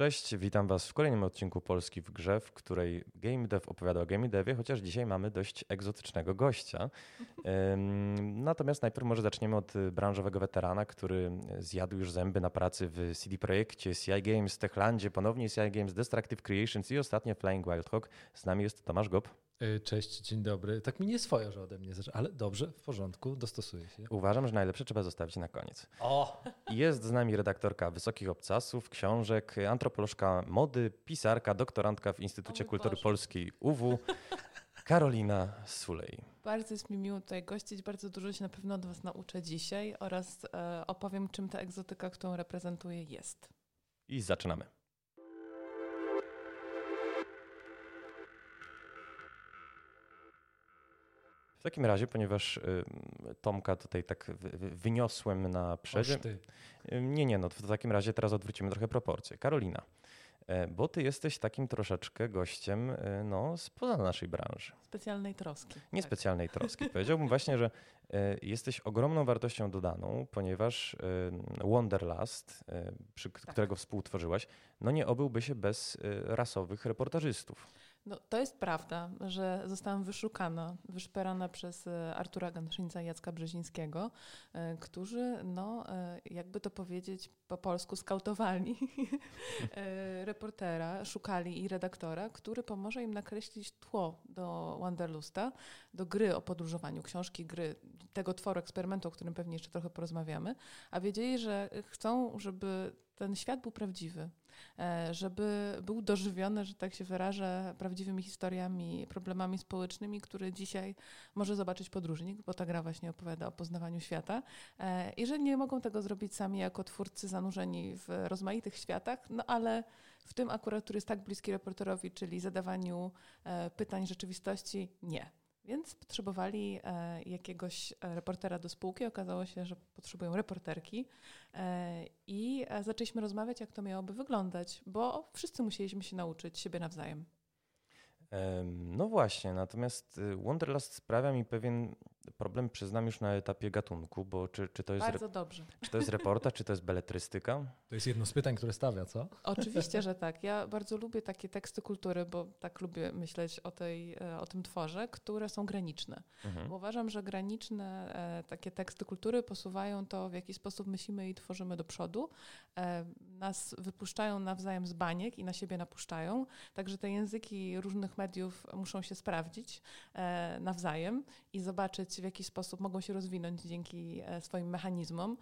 Cześć, witam Was w kolejnym odcinku Polski w grze, w której Game Dev opowiada o Game Devie, chociaż dzisiaj mamy dość egzotycznego gościa. Natomiast najpierw może zaczniemy od branżowego weterana, który zjadł już zęby na pracy w CD Projekcie, CI Games, Techlandzie, ponownie CI Games, Destructive Creations i ostatnio Flying Wild Hawk. Z nami jest Tomasz Gop. E, cześć, dzień dobry. Tak mi nie swoje, że ode mnie zaczyna, ale dobrze, w porządku, dostosuję się. Uważam, że najlepsze trzeba zostawić na koniec. O! Jest z nami redaktorka Wysokich Obcasów, książek, antropolożka mody, pisarka, doktorantka w Instytucie Kultury Boże. Polskiej UW, Karolina Sulej. Bardzo jest mi miło tutaj gościć, bardzo dużo się na pewno od Was nauczę dzisiaj oraz e, opowiem, czym ta egzotyka, którą reprezentuję, jest. I zaczynamy. W takim razie, ponieważ y, Tomka tutaj tak wyniosłem na przedzie. Nie, nie, no w takim razie teraz odwrócimy trochę proporcje. Karolina, e, bo ty jesteś takim troszeczkę gościem e, no, spoza naszej branży. Specjalnej troski. Nie tak. specjalnej troski. Powiedziałbym właśnie, że e, jesteś ogromną wartością dodaną, ponieważ Wonderlust, przy tak. którego współtworzyłaś, no nie obyłby się bez rasowych reportażystów. No, to jest prawda, że zostałam wyszukana, wyszperana przez e, Artura Ganszyńca i Jacka Brzezińskiego, e, którzy, no, e, jakby to powiedzieć po polsku, skautowali reportera, szukali i redaktora, który pomoże im nakreślić tło do Wanderlusta, do gry o podróżowaniu, książki, gry, tego tworu eksperymentu, o którym pewnie jeszcze trochę porozmawiamy, a wiedzieli, że chcą, żeby ten świat był prawdziwy, e, żeby był dożywiony, że tak się wyrażę, prawdziwymi historiami, problemami społecznymi, które dzisiaj może zobaczyć podróżnik, bo ta gra właśnie opowiada o poznawaniu świata. E, I że nie mogą tego zrobić sami jako twórcy zanurzeni w rozmaitych światach, no ale w tym akurat, który jest tak bliski reporterowi, czyli zadawaniu e, pytań rzeczywistości, nie. Więc potrzebowali e, jakiegoś e, reportera do spółki. Okazało się, że potrzebują reporterki. E, I zaczęliśmy rozmawiać, jak to miałoby wyglądać, bo wszyscy musieliśmy się nauczyć siebie nawzajem. No właśnie, natomiast y, Wonderlust sprawia mi pewien problem, przyznam już na etapie gatunku, bo czy, czy to jest. Bardzo dobrze. Czy to jest reportaż, czy to jest beletrystyka? To jest jedno z pytań, które stawia, co? Oczywiście, że tak. Ja bardzo lubię takie teksty kultury, bo tak lubię myśleć o, tej, e, o tym tworze, które są graniczne. Mhm. Bo uważam, że graniczne e, takie teksty kultury posuwają to, w jaki sposób myślimy i tworzymy do przodu. E, nas wypuszczają nawzajem z baniek i na siebie napuszczają. Także te języki różnych mediów muszą się sprawdzić nawzajem i zobaczyć, w jaki sposób mogą się rozwinąć dzięki swoim mechanizmom,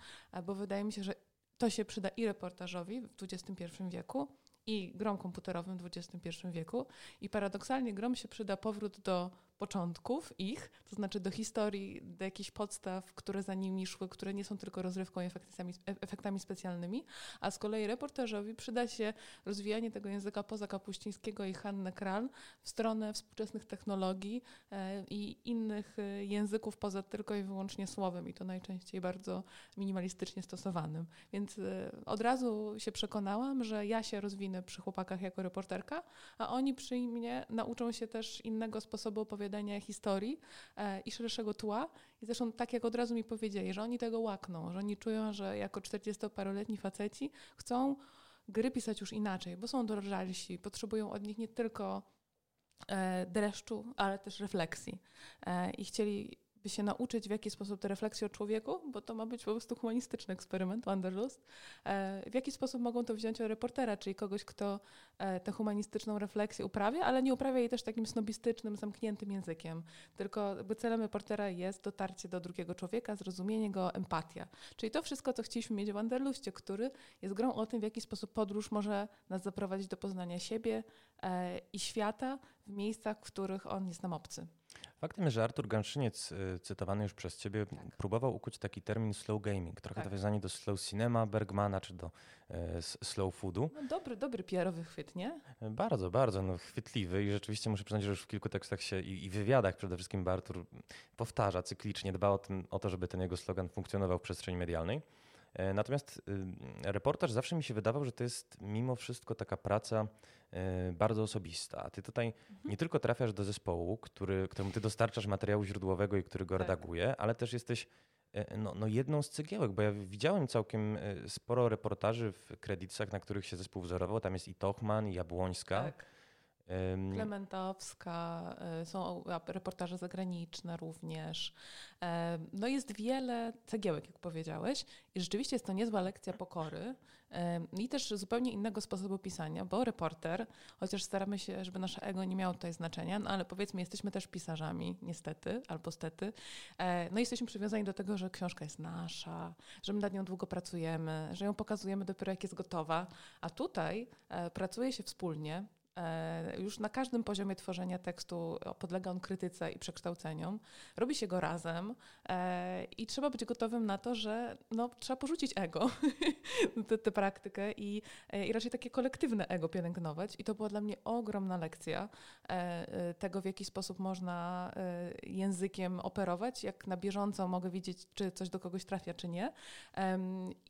bo wydaje mi się, że to się przyda i reportażowi w XXI wieku, i grom komputerowym w XXI wieku. I paradoksalnie grom się przyda powrót do początków ich, to znaczy do historii, do jakichś podstaw, które za nimi szły, które nie są tylko rozrywką i efektami, efektami specjalnymi, a z kolei reportażowi przyda się rozwijanie tego języka poza Kapuścińskiego i Hannę Kral w stronę współczesnych technologii e, i innych e, języków poza tylko i wyłącznie słowem i to najczęściej bardzo minimalistycznie stosowanym. Więc e, od razu się przekonałam, że ja się rozwinę przy chłopakach jako reporterka, a oni przy mnie nauczą się też innego sposobu opowiadania opowiadania historii e, i szerszego tła. I zresztą tak jak od razu mi powiedzieli, że oni tego łakną, że oni czują, że jako 40-paroletni faceci chcą gry pisać już inaczej, bo są dorożalsi, potrzebują od nich nie tylko e, dreszczu, ale też refleksji. E, I chcieli by się nauczyć, w jaki sposób te refleksje o człowieku, bo to ma być po prostu humanistyczny eksperyment, Wanderlust, e, w jaki sposób mogą to wziąć od reportera, czyli kogoś, kto e, tę humanistyczną refleksję uprawia, ale nie uprawia jej też takim snobistycznym, zamkniętym językiem. Tylko by celem reportera jest dotarcie do drugiego człowieka, zrozumienie go, empatia. Czyli to wszystko, co chcieliśmy mieć w Wanderluście, który jest grą o tym, w jaki sposób podróż może nas zaprowadzić do poznania siebie e, i świata w miejscach, w których on jest nam obcy. Faktem jest, że Artur Ganszyniec, y, cytowany już przez ciebie, tak. próbował ukuć taki termin slow gaming, trochę tak. nawiązanie do slow cinema Bergmana czy do e, slow foodu. No dobry, dobry PR-owy chwyt, nie? Bardzo, bardzo no, chwytliwy i rzeczywiście muszę przyznać, że już w kilku tekstach się i, i wywiadach przede wszystkim Artur powtarza cyklicznie, dba o, tym, o to, żeby ten jego slogan funkcjonował w przestrzeni medialnej. E, natomiast y, reportaż zawsze mi się wydawał, że to jest mimo wszystko taka praca bardzo osobista. Ty tutaj mhm. nie tylko trafiasz do zespołu, który, któremu ty dostarczasz materiału źródłowego i który go tak. redaguje, ale też jesteś no, no jedną z cegiełek, bo ja widziałem całkiem sporo reportaży w kredytach, na których się zespół wzorował. Tam jest i Tochman, i Jabłońska. Tak. Klementowska, są reportaże zagraniczne również. No jest wiele cegiełek, jak powiedziałeś, i rzeczywiście jest to niezła lekcja pokory i też zupełnie innego sposobu pisania, bo reporter, chociaż staramy się, żeby nasze ego nie miało tutaj znaczenia, no ale powiedzmy, jesteśmy też pisarzami, niestety, albo stety, e, no jesteśmy przywiązani do tego, że książka jest nasza, że my nad nią długo pracujemy, że ją pokazujemy dopiero jak jest gotowa, a tutaj e, pracuje się wspólnie, E, już na każdym poziomie tworzenia tekstu podlega on krytyce i przekształceniom. Robi się go razem e, i trzeba być gotowym na to, że no, trzeba porzucić ego, tę praktykę i, e, i raczej takie kolektywne ego pielęgnować. I to była dla mnie ogromna lekcja tego, w jaki sposób można językiem operować, jak na bieżąco mogę widzieć, czy coś do kogoś trafia, czy nie.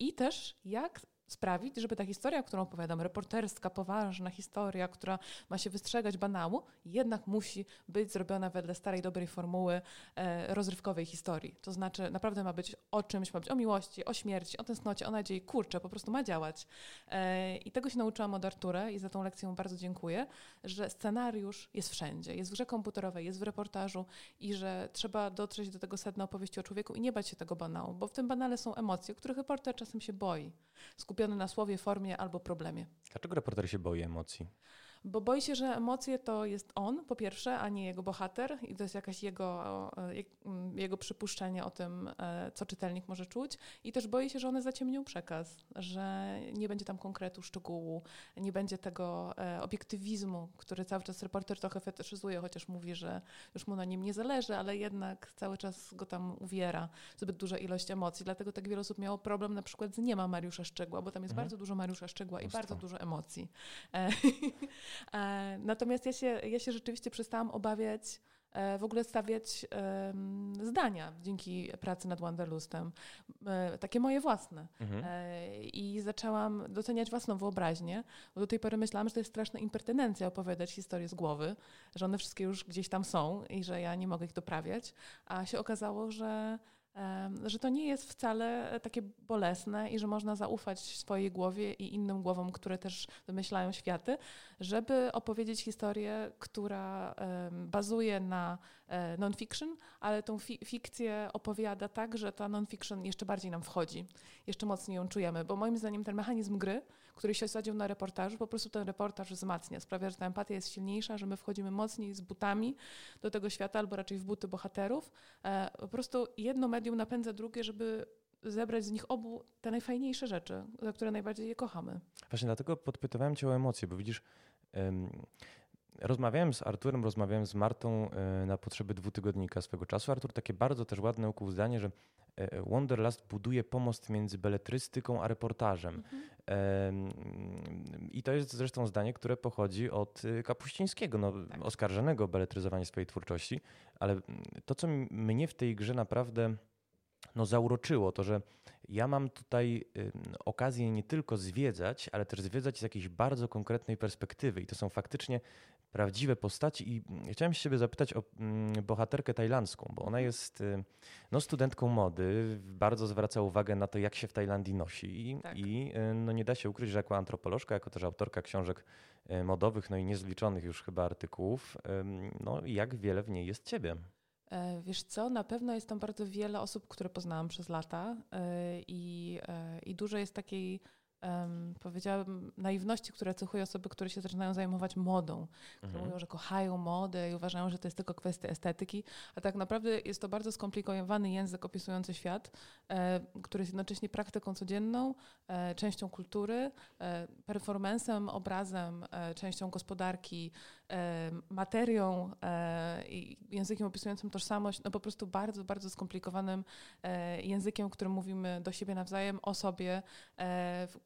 I też jak sprawić, żeby ta historia, którą opowiadam, reporterska, poważna historia, która ma się wystrzegać banału, jednak musi być zrobiona wedle starej, dobrej formuły e, rozrywkowej historii. To znaczy naprawdę ma być o czymś, ma być o miłości, o śmierci, o tęsknocie, o nadziei. Kurczę, po prostu ma działać. E, I tego się nauczyłam od Artura i za tą lekcję mu bardzo dziękuję, że scenariusz jest wszędzie. Jest w grze komputerowej, jest w reportażu i że trzeba dotrzeć do tego sedna opowieści o człowieku i nie bać się tego banału, bo w tym banale są emocje, których reporter czasem się boi. Skup skupiony na słowie, formie albo problemie. Dlaczego reporter się boi emocji? Bo boi się, że emocje to jest on, po pierwsze, a nie jego bohater i to jest jakaś jego, e, mm, jego przypuszczenie o tym, e, co czytelnik może czuć. I też boi się, że one zaciemnią przekaz, że nie będzie tam konkretu, szczegółu, nie będzie tego e, obiektywizmu, który cały czas reporter trochę fetyszyzuje, chociaż mówi, że już mu na nim nie zależy, ale jednak cały czas go tam uwiera zbyt duża ilość emocji. Dlatego tak wiele osób miało problem na przykład z nie ma Mariusza Szczegła, bo tam jest mhm. bardzo dużo Mariusza Szczegła i bardzo dużo emocji. E, natomiast ja się, ja się rzeczywiście przestałam obawiać e, w ogóle stawiać zdania dzięki pracy nad Wanderlustem, e, takie moje własne. Mhm. I zaczęłam doceniać własną wyobraźnię, bo do tej pory myślałam, że to jest straszna impertynencja opowiadać historię z głowy, że one wszystkie już gdzieś tam są i że ja nie mogę ich doprawiać, a się okazało, że że to nie jest wcale takie bolesne i że można zaufać swojej głowie i innym głowom, które też wymyślają światy, żeby opowiedzieć historię, która bazuje na e, non-fiction, ale tą fi fikcję opowiada tak, że ta non-fiction jeszcze bardziej nam wchodzi, jeszcze mocniej ją czujemy, bo moim zdaniem ten mechanizm gry, który się sadził na reportażu, po prostu ten reportaż wzmacnia, sprawia, że ta empatia jest silniejsza, że my wchodzimy mocniej z butami do tego świata, albo raczej w buty bohaterów. E, po prostu jedno medium napędza drugie, żeby zebrać z nich obu te najfajniejsze rzeczy, za które najbardziej je kochamy. Właśnie dlatego podpytywałem Cię o emocje, bo widzisz, Rozmawiałem z Arturem, rozmawiałem z Martą e, na potrzeby dwutygodnika swego czasu. Artur takie bardzo też ładne ukuł zdanie, że e, Wanderlust buduje pomost między beletrystyką a reportażem. Mhm. I to jest zresztą zdanie, które pochodzi od e, Kapuścińskiego, no, tak. oskarżonego o beletryzowanie swojej twórczości. Ale to, co mnie w tej grze naprawdę no, zauroczyło, to że ja mam tutaj y, okazję nie tylko zwiedzać, ale też zwiedzać z jakiejś bardzo konkretnej perspektywy. I to są faktycznie prawdziwe postaci. I chciałem się ciebie zapytać o mm, bohaterkę tajlandzką, bo ona jest y, no, studentką mody, bardzo zwraca uwagę na to, jak się w Tajlandii nosi. I, tak. i y, no, nie da się ukryć, że jako antropolożka, jako też autorka książek y, modowych, no i niezliczonych już chyba artykułów, no jak wiele w niej jest ciebie. E, wiesz co, na pewno jest tam bardzo wiele osób, które poznałam przez lata i, e, i dużo jest takiej um, powiedziałabym, naiwności, które cechuje osoby, które się zaczynają zajmować modą. Które mhm. mówią, że kochają modę i uważają, że to jest tylko kwestia estetyki, a tak naprawdę jest to bardzo skomplikowany język opisujący świat, e, który jest jednocześnie praktyką codzienną, e, częścią kultury, e, performancem, obrazem, e, częścią gospodarki, materią e, i językiem opisującym tożsamość, no po prostu bardzo, bardzo skomplikowanym językiem, którym mówimy do siebie nawzajem, o sobie,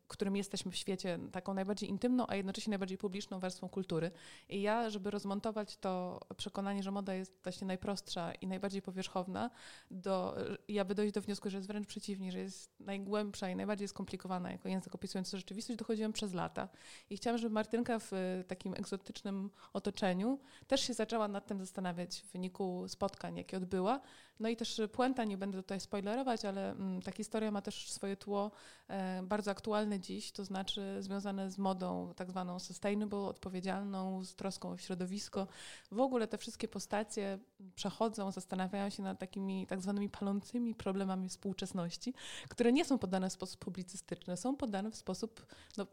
którym jesteśmy w świecie, taką najbardziej intymną, a jednocześnie najbardziej publiczną warstwą kultury. I ja, żeby rozmontować to przekonanie, że moda jest właśnie najprostsza i najbardziej powierzchowna, do, ja by dojść do wniosku, że jest wręcz przeciwnie, że jest najgłębsza i najbardziej skomplikowana jako język opisujący rzeczywistość, dochodziłam przez lata. I chciałam, żeby Martynka w takim egzotycznym otoczeniu, też się zaczęła nad tym zastanawiać w wyniku spotkań, jakie odbyła. No i też puenta, nie będę tutaj spoilerować, ale mm, ta historia ma też swoje tło e, bardzo aktualne dziś, to znaczy związane z modą tak zwaną sustainable, odpowiedzialną, z troską o środowisko. W ogóle te wszystkie postacie przechodzą, zastanawiają się nad takimi tak zwanymi palącymi problemami współczesności, które nie są podane w sposób publicystyczny, są podane w sposób no,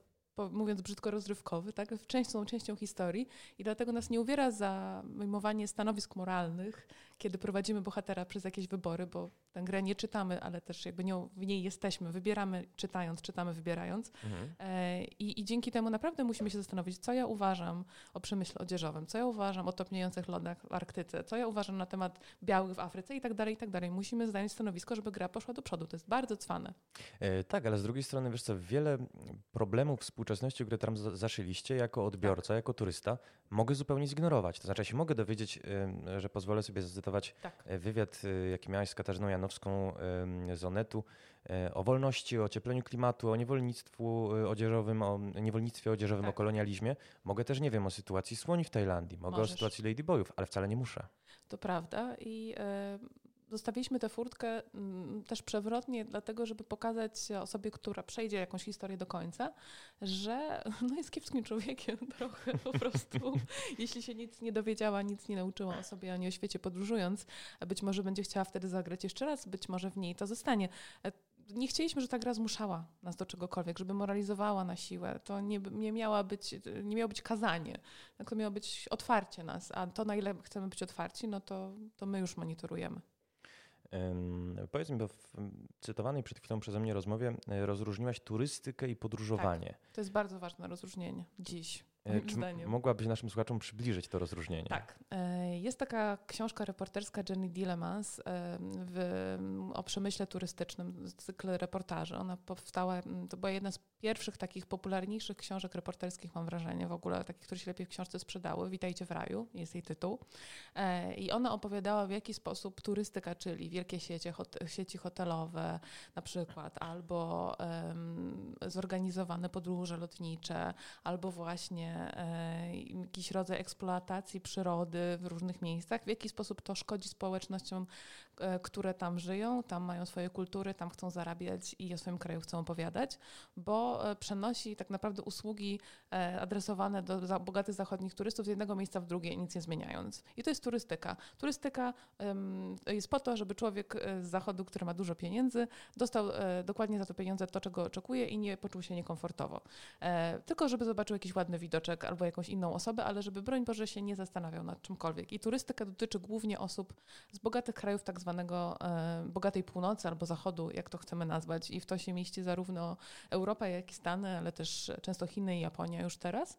mówiąc brzydko, rozrywkowy, tak? częścią, częścią historii i dlatego nas nie uwiera zajmowanie stanowisk moralnych, kiedy prowadzimy bohatera przez jakieś wybory, bo tę grę nie czytamy, ale też jakby nią, w niej jesteśmy, wybieramy czytając, czytamy wybierając. Mhm. E, i, I dzięki temu naprawdę musimy się zastanowić, co ja uważam o przemyśle odzieżowym, co ja uważam o topniejących lodach w Arktyce, co ja uważam na temat białych w Afryce i tak dalej, i tak dalej. Musimy zająć stanowisko, żeby gra poszła do przodu. To jest bardzo cwane. E, tak, ale z drugiej strony, wiesz co, wiele problemów współczesności, które tam zaszyliście, jako odbiorca, tak. jako turysta, mogę zupełnie zignorować. To znaczy, ja się mogę dowiedzieć, że pozwolę sobie zacytować tak. E, wywiad, e, jaki miałeś z Katarzyną Janowską z Onetu e, o wolności, o ociepleniu klimatu, o niewolnictwu odzieżowym, o niewolnictwie odzieżowym, tak. o kolonializmie. Mogę też, nie wiem, o sytuacji słoni w Tajlandii, mogę Możesz. o sytuacji ladyboyów, ale wcale nie muszę. To prawda i zostawiliśmy tę furtkę mm, też przewrotnie, dlatego, żeby pokazać osobie, która przejdzie jakąś historię do końca, że no jest kiepskim człowiekiem trochę po prostu. Jeśli się nic nie dowiedziała, nic nie nauczyła o sobie ani o świecie podróżując, być może będzie chciała wtedy zagrać jeszcze raz, być może w niej to zostanie e, nie chcieliśmy, że ta gra zmuszała nas do czegokolwiek, żeby moralizowała na siłę. To nie, nie, miała być, nie miało być kazanie, to miało być otwarcie nas, a to na ile chcemy być otwarci, no to, to my już monitorujemy. Powiedz mi, bo w cytowanej przed chwilą przeze mnie rozmowie e, rozróżniłaś turystykę i podróżowanie. Tak, to jest bardzo ważne rozróżnienie dziś. E, czy mogłabyś naszym słuchaczom przybliżyć to rozróżnienie? Tak. E, jest taka książka reporterska Jenny Dillemans w, o przemyśle turystycznym, cykl reportaży. Ona powstała, to była jedna z pierwszych takich popularniejszych książek reporterskich, mam wrażenie, w ogóle takich, które się lepiej w książce sprzedały. Witajcie w raju, jest jej tytuł. E, I ona opowiadała, w jaki sposób turystyka, czyli wielkie sieci, sieci hotelowe na przykład, albo um, zorganizowane podróże lotnicze, albo właśnie e, jakiś rodzaj eksploatacji przyrody w różnych miejscach, w jaki sposób to szkodzi społecznościom, e, które tam żyją, tam mają swoje kultury, tam chcą zarabiać i o swoim kraju chcą opowiadać, bo E, przenosi tak naprawdę usługi e, adresowane do bogatych zachodnich turystów z jednego miejsca w drugie, nic nie zmieniając. I to jest turystyka. Turystyka jest po to, żeby człowiek e, z zachodu, który ma dużo pieniędzy, dostał dokładnie za to pieniądze to, czego oczekuje i nie poczuł się niekomfortowo. Tylko żeby zobaczył jakiś ładny widoczek albo jakąś inną osobę, ale żeby broń Boże się nie zastanawiał nad czymkolwiek. I turystyka dotyczy głównie osób z bogatych krajów tak zwanego bogatej północy albo zachodu, jak to chcemy nazwać. I w to się mieści zarówno Europa, jak i Stany, ale też często Chiny i Japonia już teraz.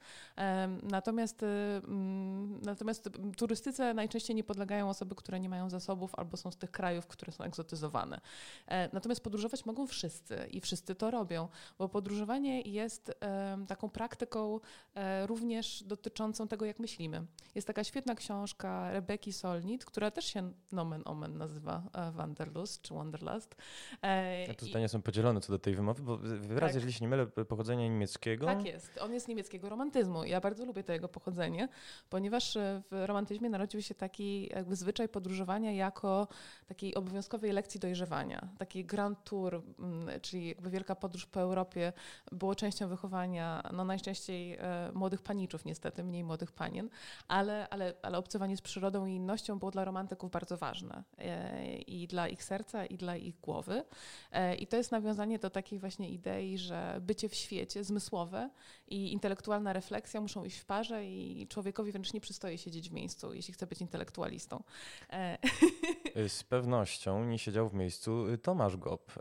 Natomiast, y, mm, natomiast turystyce najczęściej nie podlegają osoby, które nie mają zasobów albo są z tych krajów, które są egzotyzowane. E, natomiast podróżować mogą wszyscy i wszyscy to robią, bo podróżowanie jest taką praktyką e, również dotyczącą tego, jak myślimy. Jest taka świetna książka Rebeki Solnit, która też się nomen omen nazywa e, Wanderlust czy Wanderlust. To zdania są podzielone co do tej wymowy, bo wyraz, tak. jeżeli się nie mylę, pochodzenia niemieckiego. Tak jest. On jest niemieckiego romantyzmu. Ja bardzo lubię to jego pochodzenie, ponieważ e, w romantyzmie narodził się taki jakby zwyczaj podróżowania jako takiej obowiązkowej lekcji dojrzewania. Taki grand tour, mm, czyli jakby wielka podróż po Europie było częścią wychowania, no najczęściej e, młodych paniczów niestety, mniej młodych panien, ale, ale, ale obcowanie z przyrodą i innością było dla romantyków bardzo ważne. E, I dla ich serca, i dla ich głowy. I to jest nawiązanie do takiej właśnie idei, że bycie w świecie zmysłowe i intelektualna refleksja muszą iść w parze i człowiekowi wręcz nie przystoi siedzieć w miejscu, jeśli chce być intelektualistą. E, Z pewnością nie siedział w miejscu Tomasz Gop.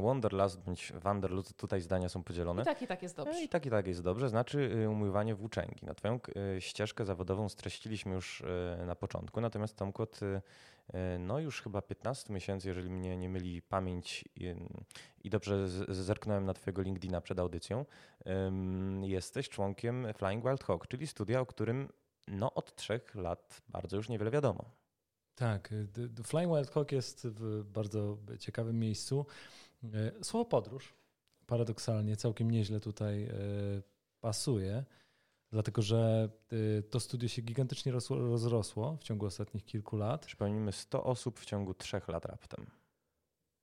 Wanderlust bądź Wanderlust, tutaj zdania są podzielone. I tak i tak jest dobrze. I tak i tak jest dobrze, znaczy y, umywanie włóczęgi. Na twoją y, ścieżkę zawodową streściliśmy już y, na początku, natomiast Tomku od no już chyba 15 miesięcy, jeżeli mnie nie myli pamięć i dobrze zerknąłem na twojego LinkedIna przed audycją, jesteś członkiem Flying Wild Hawk, czyli studia, o którym no, od trzech lat bardzo już niewiele wiadomo. Tak, Flying Wild Hawk jest w bardzo ciekawym miejscu. E, słowo podróż paradoksalnie całkiem nieźle tutaj e, pasuje. Dlatego że to studio się gigantycznie rozrosło w ciągu ostatnich kilku lat. Przypomnijmy, 100 osób w ciągu trzech lat raptem.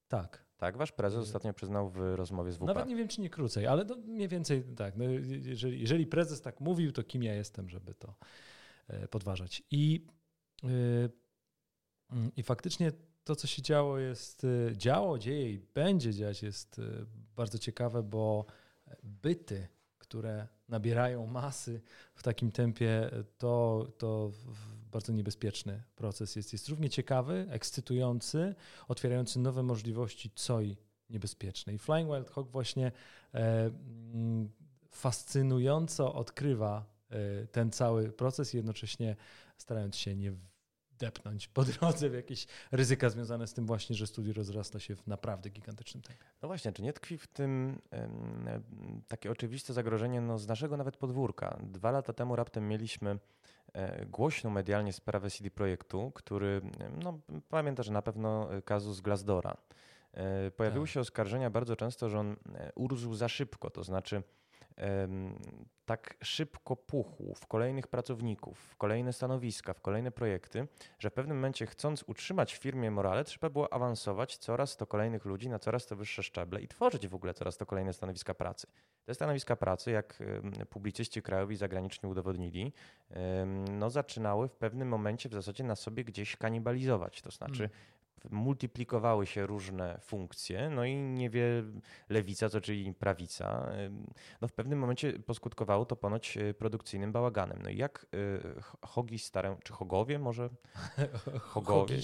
Tak. Tak, wasz prezes ostatnio przyznał w rozmowie z WP. Nawet nie wiem, czy nie krócej, ale to mniej więcej tak. No, jeżeli, jeżeli prezes tak mówił, to kim ja jestem, żeby to podważać. I, i faktycznie to, co się działo, jest y, działo, dzieje i będzie dziać, jest y, bardzo ciekawe, bo byty, które nabierają masy w takim tempie, to, to bardzo niebezpieczny proces jest. Jest równie ciekawy, ekscytujący, otwierający nowe możliwości, co i niebezpieczne. I Flying Wild Hog właśnie e, mm, fascynująco odkrywa e, ten cały proces jednocześnie starając się nie depnąć po drodze w jakieś ryzyka związane z tym właśnie, że studio rozrasta się w naprawdę gigantycznym tempie. No właśnie, czy nie tkwi w tym takie oczywiste zagrożenie no, z naszego nawet podwórka? Dwa lata temu raptem mieliśmy e, głośną medialnie sprawę CD Projektu, który, no pamiętasz na pewno kazus Glassdora. E, pojawiły tak. się oskarżenia bardzo często, że on e, urósł za szybko, to znaczy tak szybko puchł w kolejnych pracowników, w kolejne stanowiska, w kolejne projekty, że w pewnym momencie chcąc utrzymać w firmie morale, trzeba było awansować coraz to kolejnych ludzi na coraz to wyższe szczeble i tworzyć w ogóle coraz to kolejne stanowiska pracy. Te stanowiska pracy, jak publicyści krajowi i zagraniczni udowodnili, no zaczynały w pewnym momencie w zasadzie na sobie gdzieś kanibalizować. To znaczy mm multiplikowały się różne funkcje, no i nie wie lewica, co czyli prawica. No w pewnym momencie poskutkowało to ponoć e, produkcyjnym bałaganem. No i jak e, hogi starają, czy hogowie może? Hogowie.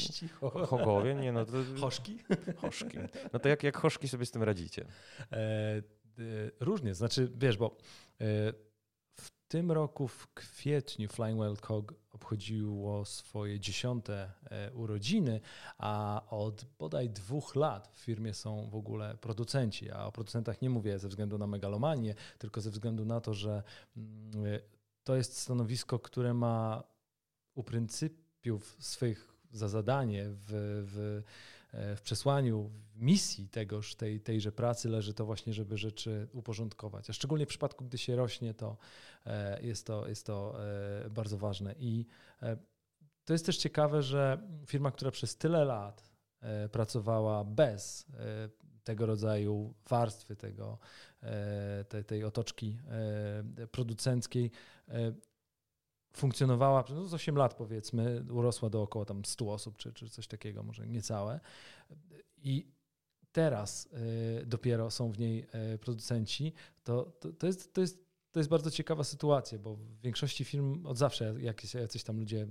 Hogowie, nie no to... Hoszki? Hoszki. No to jak, jak hoszki sobie z tym radzicie? E, różnie, znaczy wiesz, bo e, tym roku w kwietniu Flying Wild Hog obchodziło swoje dziesiąte e, urodziny, a od bodaj dwóch lat w firmie są w ogóle producenci. A o producentach nie mówię ze względu na megalomanię, tylko ze względu na to, że mm, to jest stanowisko, które ma u pryncypiów swych za zadanie w, w E, w przesłaniu, w misji tegoż, tej, tejże pracy leży to właśnie, żeby rzeczy uporządkować. A szczególnie w przypadku, gdy się rośnie, to e, jest to, jest to e, bardzo ważne. I to jest też ciekawe, że firma, która przez tyle lat pracowała bez tego rodzaju warstwy, tego, tej, tej otoczki producenckiej, funkcjonowała przez 8 lat powiedzmy, urosła do około tam 100 osób, czy, czy coś takiego, może niecałe. I teraz y, dopiero są w niej y, producenci, to, to, to, jest, to, jest, to jest bardzo ciekawa sytuacja, bo w większości firm od zawsze jakieś, jacyś tam ludzie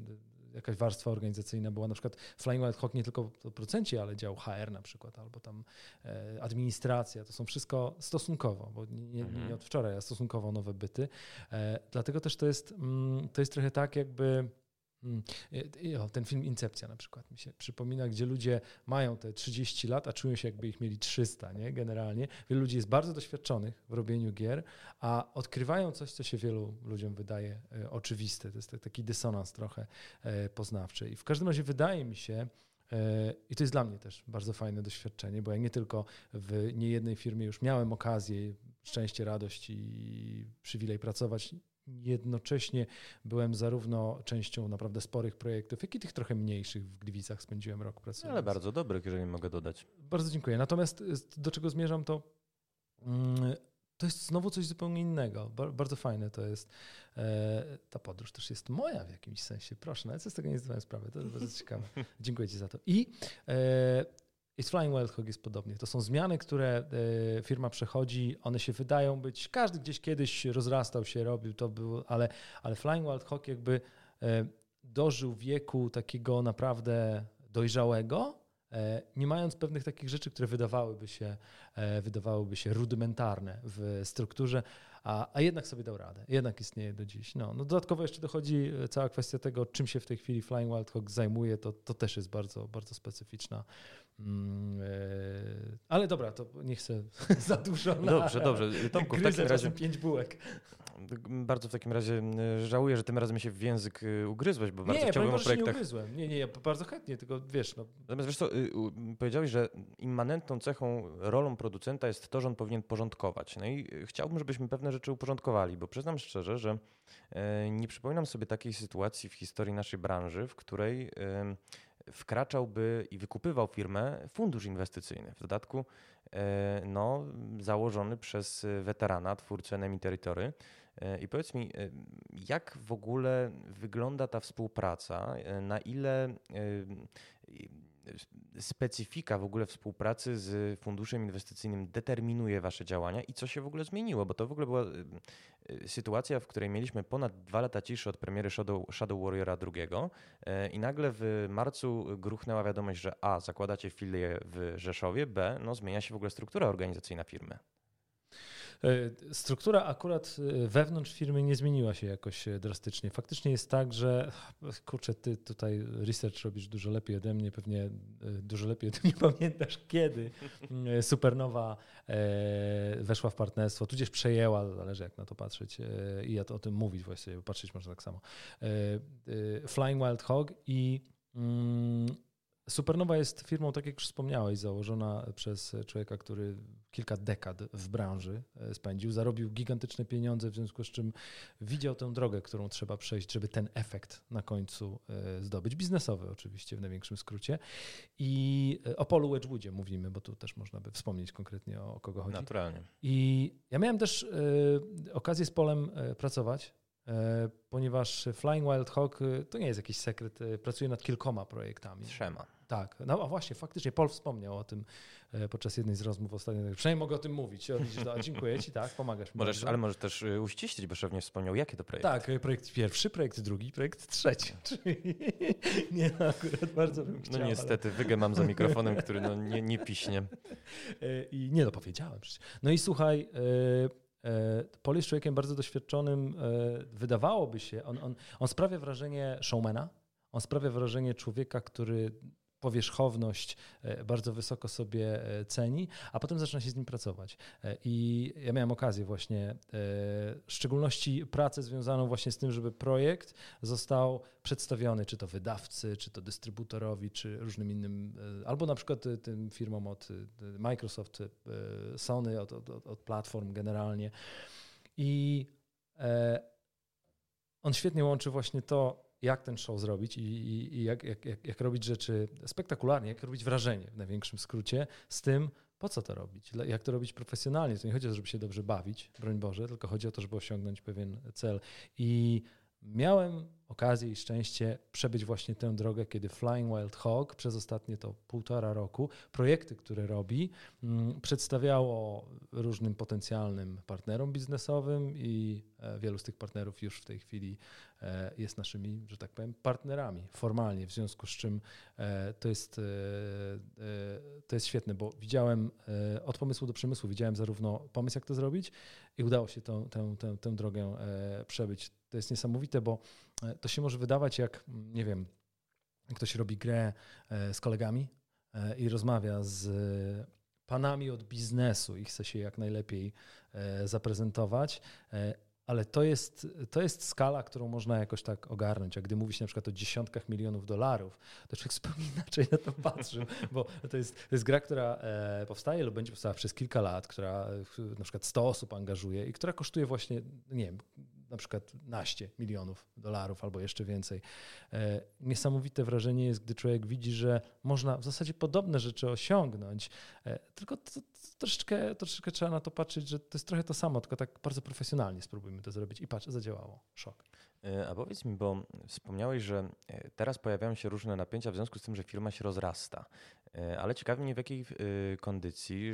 jakaś warstwa organizacyjna była. Na przykład Flying Wild Hawk nie tylko producenci, ale dział HR na przykład, albo tam e, administracja. To są wszystko stosunkowo, bo nie, nie, mhm. od wczoraj, a stosunkowo nowe byty. E, dlatego też to jest, mm, to jest trochę tak jakby Hmm. ten film Incepcja na przykład mi się przypomina, gdzie ludzie mają te 30 lat, a czują się jakby ich mieli 300, nie? Generalnie. Wielu ludzi jest bardzo doświadczonych w robieniu gier, a odkrywają coś, co się wielu ludziom wydaje e, oczywiste. To jest taki dysonans trochę e, poznawczy. I w każdym razie wydaje mi się, e, i to jest dla mnie też bardzo fajne doświadczenie, bo ja nie tylko w niejednej firmie już miałem okazję, szczęście, radość i przywilej pracować jednocześnie byłem zarówno częścią naprawdę sporych projektów, jak i tych trochę mniejszych w Gliwicach. Spędziłem rok pracując. Ale bardzo dobrych, jeżeli mogę dodać. Bardzo dziękuję. Natomiast do czego zmierzam, to mm, to jest znowu coś zupełnie innego. Bardzo fajne to jest. E, ta podróż też jest moja w jakimś sensie. Proszę, nawet z tego nie zdawałem sprawy. To jest bardzo ciekawe. Dziękuję Ci za to. I e, i z Flying Wild Hog jest podobnie. To są zmiany, które e, firma przechodzi, one się wydają być, każdy gdzieś kiedyś rozrastał się, robił to, było, ale, ale Flying Wild Hog jakby e, dożył wieku takiego naprawdę dojrzałego, e, nie mając pewnych takich rzeczy, które wydawałyby się, wydawałyby się rudymentarne w strukturze, a, a jednak sobie dał radę, jednak istnieje do dziś. No, no dodatkowo jeszcze dochodzi cała kwestia tego, czym się w tej chwili Flying Wild Hog zajmuje, to, to też jest bardzo, bardzo specyficzna ale dobra, to nie chcę za dużo. Na, dobrze, dobrze. Tomku, w takim razie pięć bułek. Bardzo w takim razie żałuję, że tym razem się w język y, ugryzłeś, bo bardzo nie, chciałbym o projektach... Nie, ugryzłem. Nie, nie, ja bardzo chętnie, tylko wiesz... No. Natomiast wiesz co, y, powiedziałeś, że immanentną cechą, rolą producenta jest to, że on powinien porządkować. No i y, chciałbym, żebyśmy pewne rzeczy uporządkowali, bo przyznam szczerze, że e, nie przypominam sobie takiej sytuacji w historii naszej branży, w której wkraczałby i wykupywał firmę fundusz inwestycyjny. W dodatku e, no, założony przez weterana, twórcę Enemy Territory. E, I powiedz mi, e, jak w ogóle wygląda ta współpraca? Na ile specyfika w ogóle współpracy z funduszem inwestycyjnym determinuje Wasze działania i co się w ogóle zmieniło? Bo to w ogóle była y, sytuacja, w której mieliśmy ponad dwa lata ciszy od premiery Shadow, Shadow Warriora II e, i nagle w marcu gruchnęła wiadomość, że A. zakładacie filię w Rzeszowie, B. no zmienia się w ogóle struktura organizacyjna firmy. E, struktura akurat e, wewnątrz firmy nie zmieniła się jakoś e, drastycznie. Faktycznie jest tak, że kurczę, ty tutaj research robisz dużo lepiej ode mnie, pewnie dużo lepiej, ty nie pamiętasz kiedy Supernowa weszła w partnerstwo, tudzież przejęła, zależy jak na to patrzeć i ja to o tym mówić właściwie, patrzeć można tak samo. Flying Wild Hog i mm, Supernowa jest firmą, tak jak już wspomniałeś, założona przez człowieka, który kilka dekad w branży e, spędził, zarobił gigantyczne pieniądze, w związku z czym widział tę drogę, którą trzeba przejść, żeby ten efekt na końcu e, zdobyć. Biznesowy oczywiście w największym skrócie. I e, o Polu Wedgwoodzie mówimy, bo tu też można by wspomnieć konkretnie o kogo chodzi. Naturalnie. I ja miałem też okazję z Polem pracować ponieważ Flying Wild Hawk to nie jest jakiś sekret, pracuje nad kilkoma projektami. Trzema. Tak, no a właśnie, faktycznie Paul wspomniał o tym e, podczas jednej z rozmów ostatnio. Przynajmniej mogę o tym mówić. No, dziękuję Ci, tak, pomagasz mi. Możesz, ale możesz też uściślić, bo szef nie wspomniał, jakie to projekty. Tak, projekt pierwszy, projekt drugi, projekt trzeci. Czyli nie, no, akurat bardzo bym no chciał. No niestety, ale... wygę mam za mikrofonem, który no, nie, nie piśnie. E, I nie, no powiedziałem przecież. No i słuchaj, e, Paul jest człowiekiem bardzo doświadczonym. Wydawałoby się, on, on, on sprawia wrażenie showmana, on sprawia wrażenie człowieka, który powierzchowność e, bardzo wysoko sobie e, ceni, a potem zaczyna się z nim pracować. E, I ja miałem okazję właśnie, w szczególności pracę związaną właśnie z tym, żeby projekt został przedstawiony, czy to wydawcy, czy to dystrybutorowi, czy różnym innym, albo na przykład tym firmom od Microsoft, Sony, od, od, od platform generalnie. I on świetnie łączy właśnie to, jak ten show zrobić i, i, i jak, jak, jak, jak, robić rzeczy spektakularnie, jak robić wrażenie w największym skrócie, z tym, po co to robić, jak to robić profesjonalnie. To nie chodzi o to, żeby się dobrze bawić, broń Boże, tylko chodzi o to, żeby osiągnąć pewien cel. I miałem okazję i szczęście przebyć właśnie tę drogę, kiedy Flying Wild Hog przez ostatnie to półtora roku projekty, które robi, mm, przedstawiało różnym potencjalnym partnerom biznesowym i e, wielu z tych partnerów już w tej chwili e, jest naszymi, że tak powiem, partnerami formalnie, w związku z czym e, to jest, to jest świetne, bo widziałem od pomysłu do przemysłu, widziałem zarówno pomysł, jak to zrobić i udało się tę, tę, tę, tę drogę przebyć. To jest niesamowite, bo to się może wydawać jak, nie wiem, ktoś robi grę e, z kolegami e, i rozmawia z panami od biznesu i chce się jak najlepiej e, zaprezentować, ale to jest, to jest skala, którą można jakoś tak ogarnąć. A gdy mówi się na przykład o dziesiątkach milionów dolarów, to człowiek zupełnie inaczej na to patrzył, bo to jest, to jest gra, która powstaje lub będzie powstała przez kilka lat, która na przykład 100 osób angażuje i która kosztuje właśnie, nie wiem, na przykład naście milionów dolarów albo jeszcze więcej. E, niesamowite wrażenie jest, gdy człowiek widzi, że można w zasadzie podobne rzeczy osiągnąć, e, tylko to, to troszeczkę, troszeczkę trzeba na to patrzeć, że to jest trochę to samo, tylko tak bardzo profesjonalnie spróbujmy to zrobić i patrz, zadziałało. Szok. E, a powiedz mi, bo wspomniałeś, że teraz pojawiają się różne napięcia w związku z tym, że firma się rozrasta. Ale ciekawi mnie, w jakiej kondycji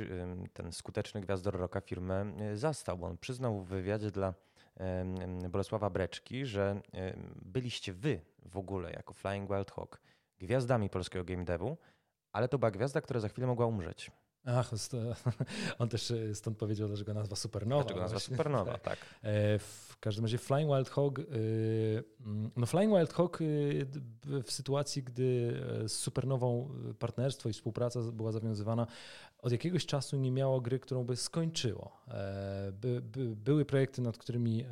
ten skuteczny gwiazdor roka firmę zastał. On przyznał w wywiadzie dla Bolesława Breczki, że byliście wy w ogóle jako Flying Wild Hawk gwiazdami polskiego game devu, ale to była gwiazda, która za chwilę mogła umrzeć. Ach, on też e, stąd powiedział, dlaczego nazwa Supernowa. Dlaczego nazwa Supernowa, tak. E, w każdym razie Flying Wild Hog, e, mm, no Flying Wild Hog w sytuacji, gdy z Supernową partnerstwo i współpraca była zawiązywana, od jakiegoś czasu nie miało gry, którą by skończyło. By, by, były projekty, nad którymi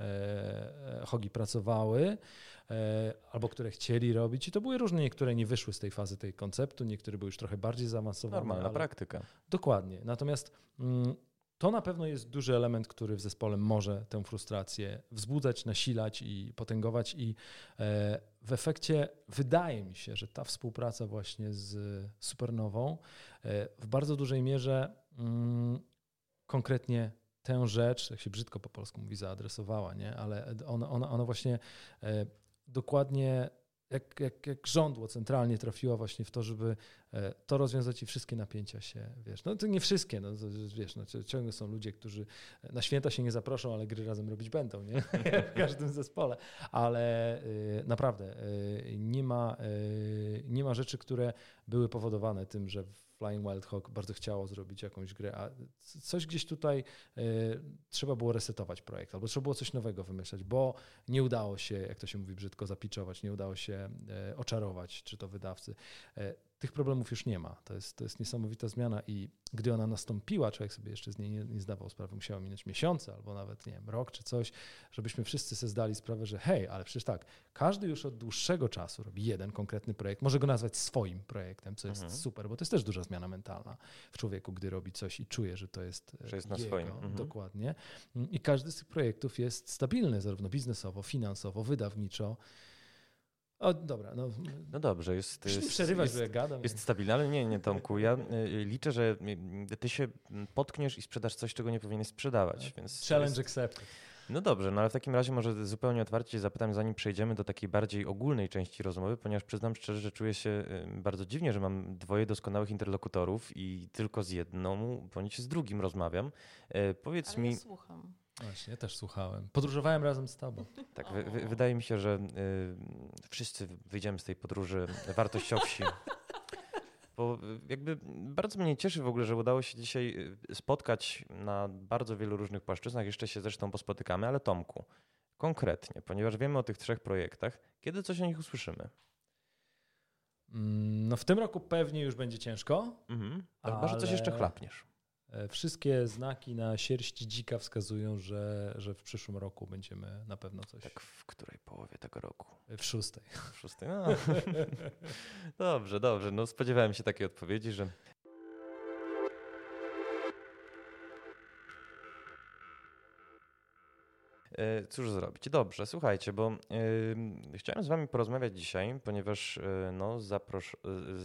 Hogi pracowały, albo które chcieli robić i to były różne, niektóre nie wyszły z tej fazy tej konceptu, niektóre były już trochę bardziej zaawansowane. Normalna ale... praktyka. Dokładnie. Natomiast mm, to na pewno jest duży element, który w zespole może tę frustrację wzbudzać, nasilać i potęgować. I e, w efekcie wydaje mi się, że ta współpraca właśnie z Supernową e, w bardzo dużej mierze mm, konkretnie tę rzecz, jak się brzydko po polsku mówi, zaadresowała, nie? ale ona, ona, ona właśnie e, dokładnie jak, jak, jak żądło centralnie trafiła właśnie w to, żeby e, to rozwiązać i wszystkie napięcia się, wiesz, no to nie wszystkie, no to, wiesz, no, ciągle są ludzie, którzy na święta się nie zaproszą, ale gry razem robić będą, nie? w każdym zespole, ale y, naprawdę nie ma, nie ma rzeczy, które były powodowane tym, że Flying Wild Hawk bardzo chciało zrobić jakąś grę, a coś gdzieś tutaj y, trzeba było resetować projekt, albo trzeba było coś nowego wymyślać, bo nie udało się, jak to się mówi brzydko, zapiczować, nie udało się y, oczarować, czy to wydawcy. Y, tych problemów już nie ma. To jest, to jest niesamowita zmiana i gdy ona nastąpiła, człowiek sobie jeszcze z niej nie, nie zdawał sprawy, musiało minąć miesiące albo nawet, nie wiem, rok czy coś, żebyśmy wszyscy sobie zdali sprawę, że hej, ale przecież tak, każdy już od dłuższego czasu robi jeden konkretny projekt, może go nazwać swoim projektem, co jest mhm. super, bo to jest też duża zmiana mentalna w człowieku, gdy robi coś i czuje, że to jest Że jest jego, na swoim. Mhm. Dokładnie. I każdy z tych projektów jest stabilny, zarówno biznesowo, finansowo, wydawniczo, o, dobra. No, no dobrze, jest. jest przerywać, jest, że ja gadam. Jest stabilny, ale nie, nie Tomku. Ja y, liczę, że y, ty się potkniesz i sprzedasz coś, czego nie powinieneś sprzedawać. Więc Challenge jest... accepted. No dobrze, no ale w takim razie może zupełnie otwarcie zapytam, zanim przejdziemy do takiej bardziej ogólnej części rozmowy, ponieważ przyznam szczerze, że czuję się y, bardzo dziwnie, że mam dwoje doskonałych interlokutorów i tylko z jedną, bądź z drugim rozmawiam. Powiedz ale mi. Ja słucham. Właśnie, ja też słuchałem. Podróżowałem razem z tobą. Tak, wydaje mi się, że y, wszyscy wyjdziemy z tej podróży wartościowsi. Bo y, jakby bardzo mnie cieszy w ogóle, że udało się dzisiaj y, spotkać na bardzo wielu różnych płaszczyznach. Jeszcze się zresztą pospotykamy, ale Tomku, konkretnie, ponieważ wiemy o tych trzech projektach, kiedy coś o nich usłyszymy? Mm, no w tym roku pewnie już będzie ciężko. Mhm. Ale, ale może coś jeszcze chlapniesz. E, wszystkie znaki na sierści dzika wskazują, że, że w przyszłym roku będziemy na pewno coś. Tak w której połowie tego roku? W szóstej. W szóstej, no. dobrze, dobrze. No spodziewałem się takiej odpowiedzi, że e, Cóż zrobić? Dobrze, słuchajcie, bo yy, chciałem z Wami porozmawiać dzisiaj, ponieważ yy, no, zapros-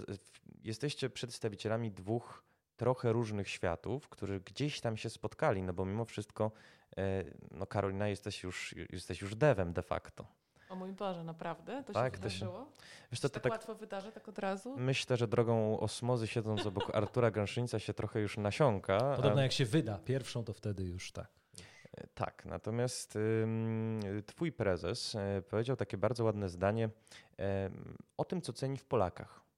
yy, jesteście przedstawicielami dwóch trochę różnych światów, którzy gdzieś tam się spotkali, no bo mimo wszystko, e, no Karolina, jesteś już, jesteś już devem de facto. O mój Boże, naprawdę? To tak, się wydarzyło? To się... Wiesz, to, to tak, tak łatwo wydarzy, tak od razu? Myślę, że drogą osmozy siedząc obok Artura Gąszyńca się trochę już nasiąka. Podobno a... jak się wyda pierwszą, to wtedy już tak. E, tak, natomiast twój prezes e, powiedział takie bardzo ładne zdanie o tym, co ceni w Polakach.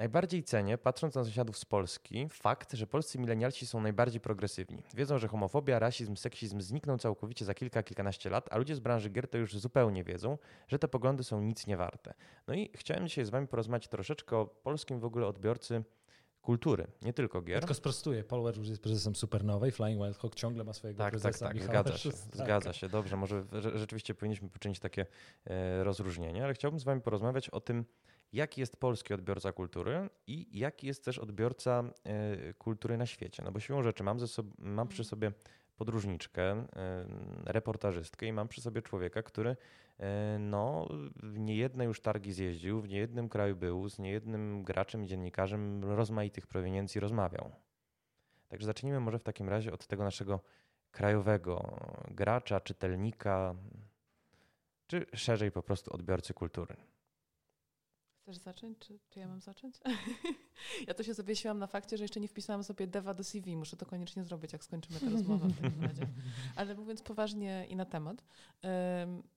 Najbardziej cenię, patrząc na sąsiadów z Polski, fakt, że polscy milenialci są najbardziej progresywni. Wiedzą, że homofobia, rasizm, seksizm znikną całkowicie za kilka, kilkanaście lat, a ludzie z branży gier to już zupełnie wiedzą, że te poglądy są nic nie warte. No i chciałem dzisiaj z wami porozmawiać troszeczkę o polskim w ogóle odbiorcy kultury, nie tylko gier. Ja tylko sprostuję, Paul Wedge jest prezesem Supernowej, Flying Wild Hawk ciągle ma swojego tak, prezesa. Tak, tak, zgadza się, zgadza się. Dobrze, może rzeczywiście powinniśmy poczynić takie e, rozróżnienie, ale chciałbym z wami porozmawiać o tym, jaki jest polski odbiorca kultury i jaki jest też odbiorca e, kultury na świecie. No bo siłą rzeczy mam, ze mam przy sobie podróżniczkę, e, reportażystkę i mam przy sobie człowieka, który e, no, w niejedne już targi zjeździł, w niejednym kraju był, z niejednym graczem i dziennikarzem rozmaitych proweniencji rozmawiał. Także zacznijmy może w takim razie od tego naszego krajowego gracza, czytelnika, czy szerzej po prostu odbiorcy kultury. Chcesz zacząć, czy, czy ja mam zacząć? ja to się zawiesiłam na fakcie, że jeszcze nie wpisałam sobie deva do CV. Muszę to koniecznie zrobić, jak skończymy tę rozmowę w takim razie. Ale mówiąc poważnie i na temat,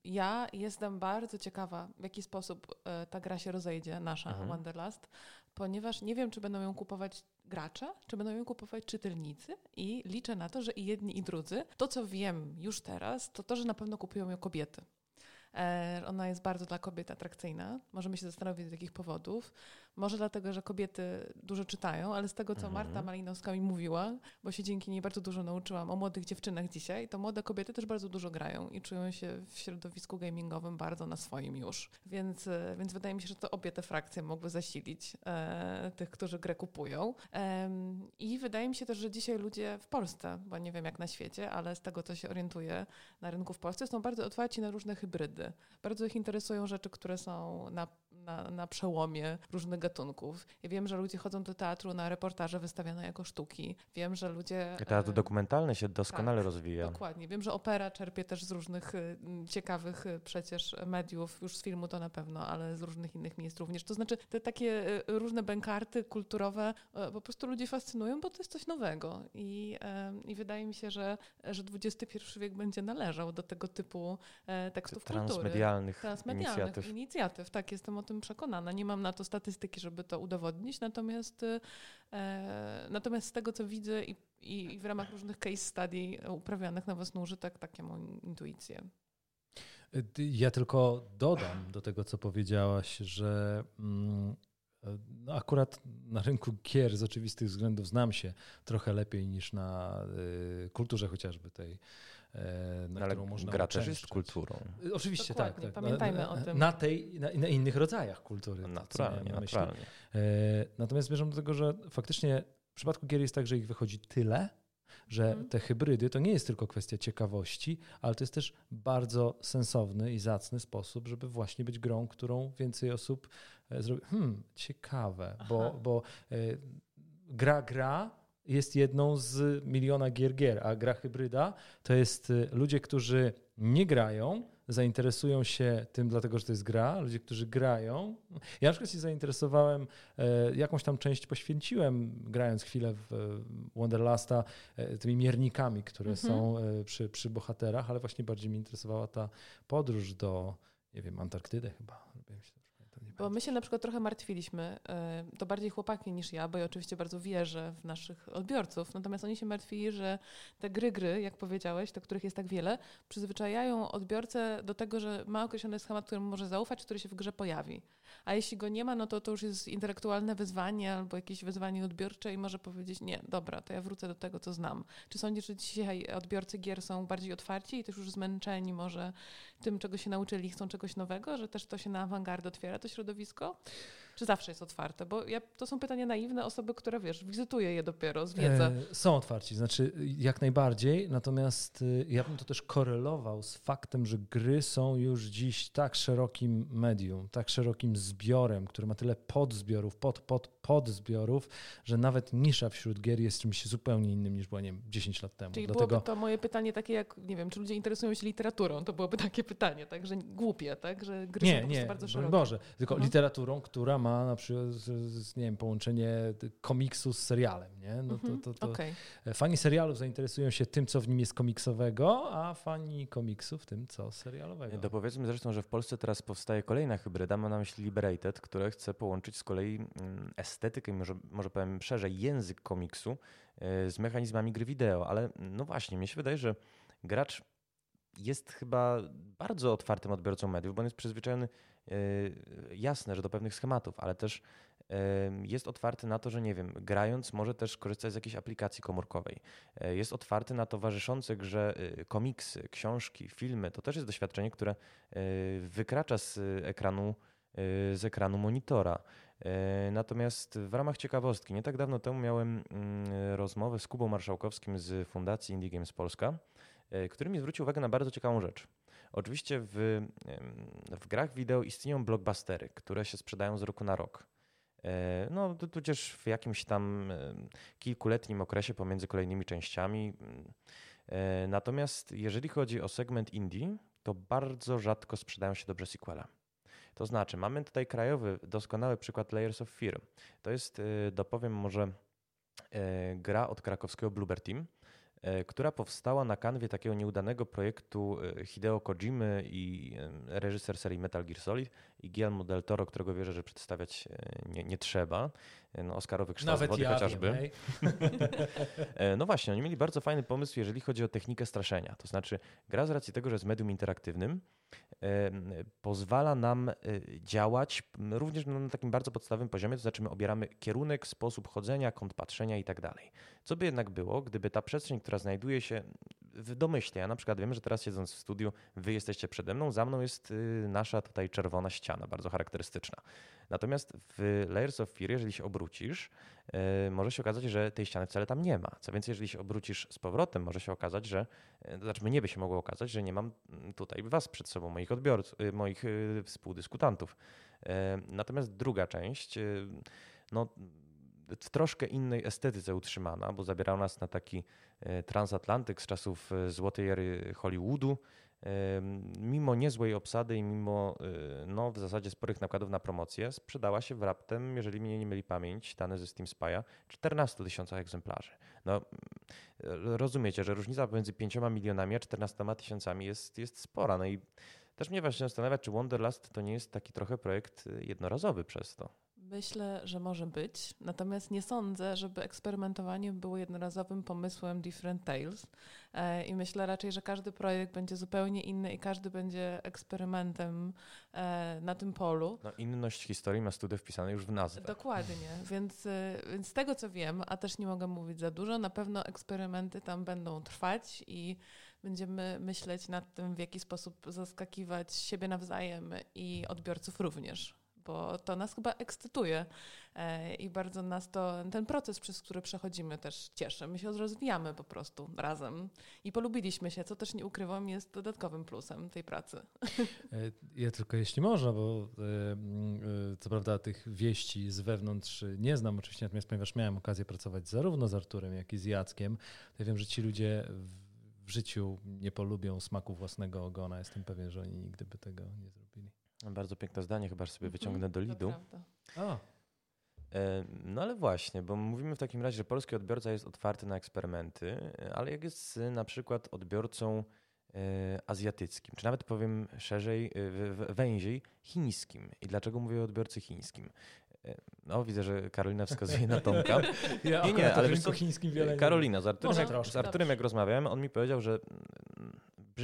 ja jestem bardzo ciekawa, w jaki sposób e, ta gra się rozejdzie, nasza mhm. Wanderlust, ponieważ nie wiem, czy będą ją kupować gracze, czy będą ją kupować czytelnicy i liczę na to, że i jedni, i drudzy. To, co wiem już teraz, to to, że na pewno kupują ją kobiety. E, ona jest bardzo dla kobiet atrakcyjna. Możemy się zastanowić z jakich powodów. Może dlatego, że kobiety dużo czytają, ale z tego, co mhm. Marta Malinowska mi mówiła, bo się dzięki niej bardzo dużo nauczyłam o młodych dziewczynach dzisiaj, to młode kobiety też bardzo dużo grają i czują się w środowisku gamingowym bardzo na swoim już. Więc, e, więc wydaje mi się, że to obie te frakcje mogły zasilić e, tych, którzy grę kupują. E, I wydaje mi się też, że dzisiaj ludzie w Polsce, bo nie wiem jak na świecie, ale z tego, co się orientuję na rynku w Polsce, są bardzo otwarci na różne hybrydy. Bardzo ich interesują rzeczy, które są na na, na przełomie różnych gatunków. Ja wiem, że ludzie chodzą do teatru na reportaże wystawiane jako sztuki. Wiem, że ludzie... Teatr e, dokumentalny się doskonale tak, rozwija. Dokładnie. Wiem, że opera czerpie też z różnych y, ciekawych y, przecież mediów, już z filmu to na pewno, ale z różnych innych miejsc również. To znaczy te takie y, różne bękarty kulturowe po prostu ludzi fascynują, bo to jest coś nowego i, i wydaje mi się, że, że XXI wiek będzie należał do tego typu e, tekstów Transmedialnych, kultury. Transmedialnych inicjatyw. inicjatyw. Tak, jestem o tym tym przekonana. Nie mam na to statystyki, żeby to udowodnić, natomiast, e, natomiast z tego, co widzę i, i, i w ramach różnych case study uprawianych na własny użytek, takie mam intuicje. Ja tylko dodam do tego, co powiedziałaś, że mm, no akurat na rynku gier z oczywistych względów znam się trochę lepiej niż na y, kulturze chociażby tej E, na Ale którą można gra też jest kulturą. Oczywiście tak, tak. Pamiętajmy na, o tym. Na, tej, na, na, innych rodzajach kultury. Naturalnie, na naturalnie. E, natomiast zmierzam do tego, że faktycznie w przypadku gier jest tak, że ich wychodzi tyle, że mhm. te hybrydy to nie jest tylko kwestia ciekawości, ale to jest też bardzo sensowny i zacny sposób, żeby właśnie być grą, którą więcej osób e, zrobi. Hmm, ciekawe, bo, bo gra gra, jest jedną z miliona gier gier, a gra hybryda to jest y, ludzie, którzy nie grają, zainteresują się tym, dlatego że to jest gra, ludzie, którzy grają. Ja na przykład się zainteresowałem, e, jakąś tam część poświęciłem, grając chwilę w Wonderlasta, e, tymi miernikami, które mhm. są e, przy, przy bohaterach, ale właśnie bardziej mnie interesowała ta podróż do, nie wiem, Antarktydy chyba. Bo my się na przykład trochę martwiliśmy, e, to bardziej chłopaki niż ja, bo ja oczywiście bardzo wierzę w naszych odbiorców, natomiast oni się martwili, że te gry, gry, jak powiedziałeś, te, których jest tak wiele, przyzwyczajają odbiorcę do tego, że ma określony schemat, którym może zaufać, który się w grze pojawi. A jeśli go nie ma, no to to już jest intelektualne wyzwanie albo jakieś wyzwanie odbiorcze i może powiedzieć, nie, dobra, to ja wrócę do tego, co znam. Czy sądzisz, że dzisiaj odbiorcy gier są bardziej otwarci i też już zmęczeni może tym, czego się nauczyli, chcą czegoś nowego, że też to się na awangardę otwiera, to środowisko? Czy zawsze jest otwarte? Bo ja, to są pytania naiwne osoby, które wiesz, wizytuje je dopiero z wiedzy. E, są otwarci, znaczy jak najbardziej, natomiast y, ja bym to też korelował z faktem, że gry są już dziś tak szerokim medium, tak szerokim zbiorem, który ma tyle podzbiorów, pod, pod, podzbiorów, że nawet nisza wśród gier jest czymś zupełnie innym niż była, nie wiem, 10 lat temu. Czyli Dlatego... byłoby to moje pytanie takie jak, nie wiem, czy ludzie interesują się literaturą, to byłoby takie pytanie, tak, że głupie, tak, że gry nie, są nie, bardzo szerokie. Boże, tylko mhm. literaturą, która ma na przykład, nie wiem, połączenie komiksu z serialem, nie? No to, to, to okay. Fani serialów zainteresują się tym, co w nim jest komiksowego, a fani komiksów tym, co serialowego. Dopowiedzmy zresztą, że w Polsce teraz powstaje kolejna hybryda, ma na myśli Liberated, która chce połączyć z kolei mm, estetykę, może, może powiem szerzej, język komiksu e, z mechanizmami gry wideo, ale no właśnie, mi się wydaje, że gracz jest chyba bardzo otwartym odbiorcą mediów, bo on jest przyzwyczajony, e, jasne, że do pewnych schematów, ale też e, jest otwarty na to, że nie wiem, grając może też korzystać z jakiejś aplikacji komórkowej. Jest otwarty na towarzyszące grze komiksy, książki, filmy. To też jest doświadczenie, które wykracza z ekranu, z ekranu monitora. Natomiast w ramach ciekawostki, nie tak dawno temu miałem mm, rozmowę z Kubą Marszałkowskim z Fundacji Indie Games Polska, który mi zwrócił uwagę na bardzo ciekawą rzecz. Oczywiście w, w grach wideo istnieją blockbustery, które się sprzedają z roku na rok. E, no, tudzież w jakimś tam kilkuletnim okresie pomiędzy kolejnymi częściami. Natomiast jeżeli chodzi o segment indie, to bardzo rzadko sprzedają się dobrze sequele. To znaczy, mamy tutaj krajowy, doskonały przykład Layers of Fear. To jest, y, dopowiem może, gra od krakowskiego Bluebird Team, która powstała na kanwie takiego nieudanego projektu Hideo Kojimy i reżyser serii Metal Gear Solid i Guillermo del Toro, którego wierzę, że przedstawiać nie, nie trzeba. No, Oscarowy kształt Nawet wody ja chociażby. no właśnie, oni mieli bardzo fajny pomysł, jeżeli chodzi o technikę straszenia. To znaczy, gra z racji tego, że jest medium interaktywnym, pozwala nam e, działać również na takim bardzo podstawowym poziomie, to znaczy my obieramy kierunek, sposób chodzenia, kąt patrzenia i tak dalej. Co by jednak było, gdyby ta przestrzeń, która znajduje się w domyśle, ja na przykład wiem, że teraz siedząc w studiu, wy jesteście przede mną, za mną jest y, nasza tutaj czerwona ściana, bardzo charakterystyczna. Natomiast w Layers of Fear, jeżeli się obrócisz, y, może się okazać, że tej ściany wcale tam nie ma. Co więcej, jeżeli się obrócisz z powrotem, może się okazać, że, y, to znaczy mnie by się mogło okazać, że nie mam mm, tutaj was przed sobą, moich odbiorców, moich współdyskutantów. Natomiast druga część, no w troszkę innej estetyce utrzymana, bo zabierał nas na taki e, transatlantyk z czasów e, złotej ery Hollywoodu. E, mimo niezłej obsady i mimo no, w zasadzie sporych nakładów na promocję, sprzedała się w raptem, jeżeli mnie nie myli pamięć, dane ze Steam Spy'a, 14 tysiącach egzemplarzy. No, rozumiecie, że różnica pomiędzy 5 milionami a 14 tysiącami jest, jest spora. No i też mnie właśnie zastanawia, czy Wonderlust to nie jest taki trochę projekt jednorazowy przez to. Myślę, że może być, natomiast nie sądzę, żeby eksperymentowanie było jednorazowym pomysłem Different Tales. E, I myślę raczej, że każdy projekt będzie zupełnie inny i każdy będzie eksperymentem e, na tym polu. No, inność historii ma studia wpisane już w nazwę. Dokładnie, więc, e, więc z tego co wiem, a też nie mogę mówić za dużo, na pewno eksperymenty tam będą trwać i będziemy myśleć nad tym, w jaki sposób zaskakiwać siebie nawzajem i odbiorców również bo to nas chyba ekscytuje e, i bardzo nas to, ten proces, przez który przechodzimy też cieszy. My się rozwijamy po prostu razem i polubiliśmy się, co też nie ukrywam jest dodatkowym plusem tej pracy. E, ja tylko jeśli można, bo e, co prawda tych wieści z wewnątrz nie znam oczywiście, natomiast ponieważ miałem okazję pracować zarówno z Arturem, jak i z Jackiem, to ja wiem, że ci ludzie w życiu nie polubią smaku własnego ogona. Jestem pewien, że oni nigdy by tego nie zrobili. Bardzo piękne zdanie, chyba sobie mhm, wyciągnę do lidu. E, no ale właśnie, bo mówimy w takim razie, że polski odbiorca jest otwarty na eksperymenty, ale jak jest na przykład odbiorcą e, azjatyckim, czy nawet powiem szerzej, e, węziej, chińskim. I dlaczego mówię o odbiorcy chińskim? No, widzę, że Karolina wskazuje na Tomka. Ja nie, nie, ale wiesz chińskim wiele Karolina, z Arturem, z Arturem jak rozmawiałem, on mi powiedział, że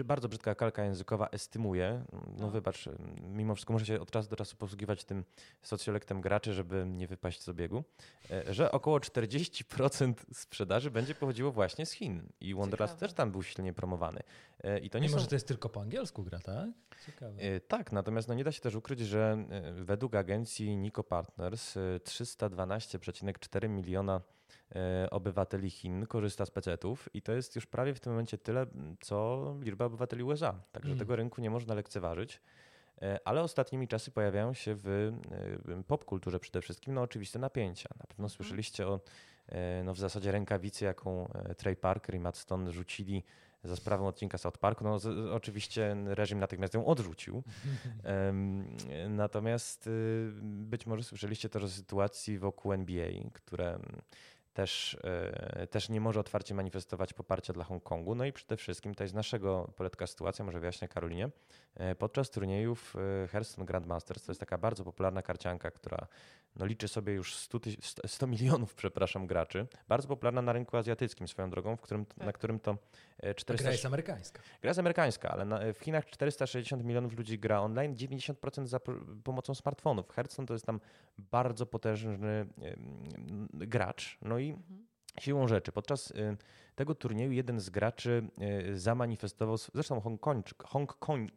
bardzo brzydka kalka językowa estymuje. No, no wybacz, mimo wszystko muszę się od czasu do czasu posługiwać tym socjolektem graczy, żeby nie wypaść z obiegu, e, że około 40% sprzedaży będzie pochodziło właśnie z Chin. I Wonderlust też tam był silnie promowany. E, I to nie mimo, są... że to jest tylko po angielsku gra, tak? Ciekawe. E, tak, natomiast no nie da się też ukryć, że według agencji Nico Partners 312,4 miliona obywateli Chin korzysta z PC-ów i to jest już prawie w tym momencie tyle, co liczba obywateli USA. Także mm. tego rynku nie można lekceważyć. E, ale ostatnimi czasy pojawiają się w popkulturze przede wszystkim no, oczywiste napięcia. Na pewno mhm. słyszeliście o e, no, w zasadzie rękawicy, jaką Trey Parker i Matt Stone rzucili za sprawą odcinka South Park. No, z, oczywiście reżim natychmiast ją odrzucił. natomiast y, być może słyszeliście też o sytuacji wokół NBA, które też, e, też nie może otwarcie manifestować poparcia dla Hongkongu. No i przede wszystkim to jest naszego poletka sytuacja, może wyjaśnię Karolinie. E, podczas turniejów e, Hearthstone Grandmasters, to jest taka bardzo popularna karcianka, która no, liczy sobie już 100, 100 milionów przepraszam, graczy. Bardzo popularna na rynku azjatyckim swoją drogą, w którym, tak. na którym to 400... Gra jest amerykańska. Gra jest amerykańska, ale na, w Chinach 460 milionów ludzi gra online, 90% za pomocą smartfonów. Hearthstone to jest tam bardzo potężny gracz. No i mhm. siłą rzeczy podczas y, tego turnieju jeden z graczy y, zamanifestował, zresztą Hongkończyk, Hongkong,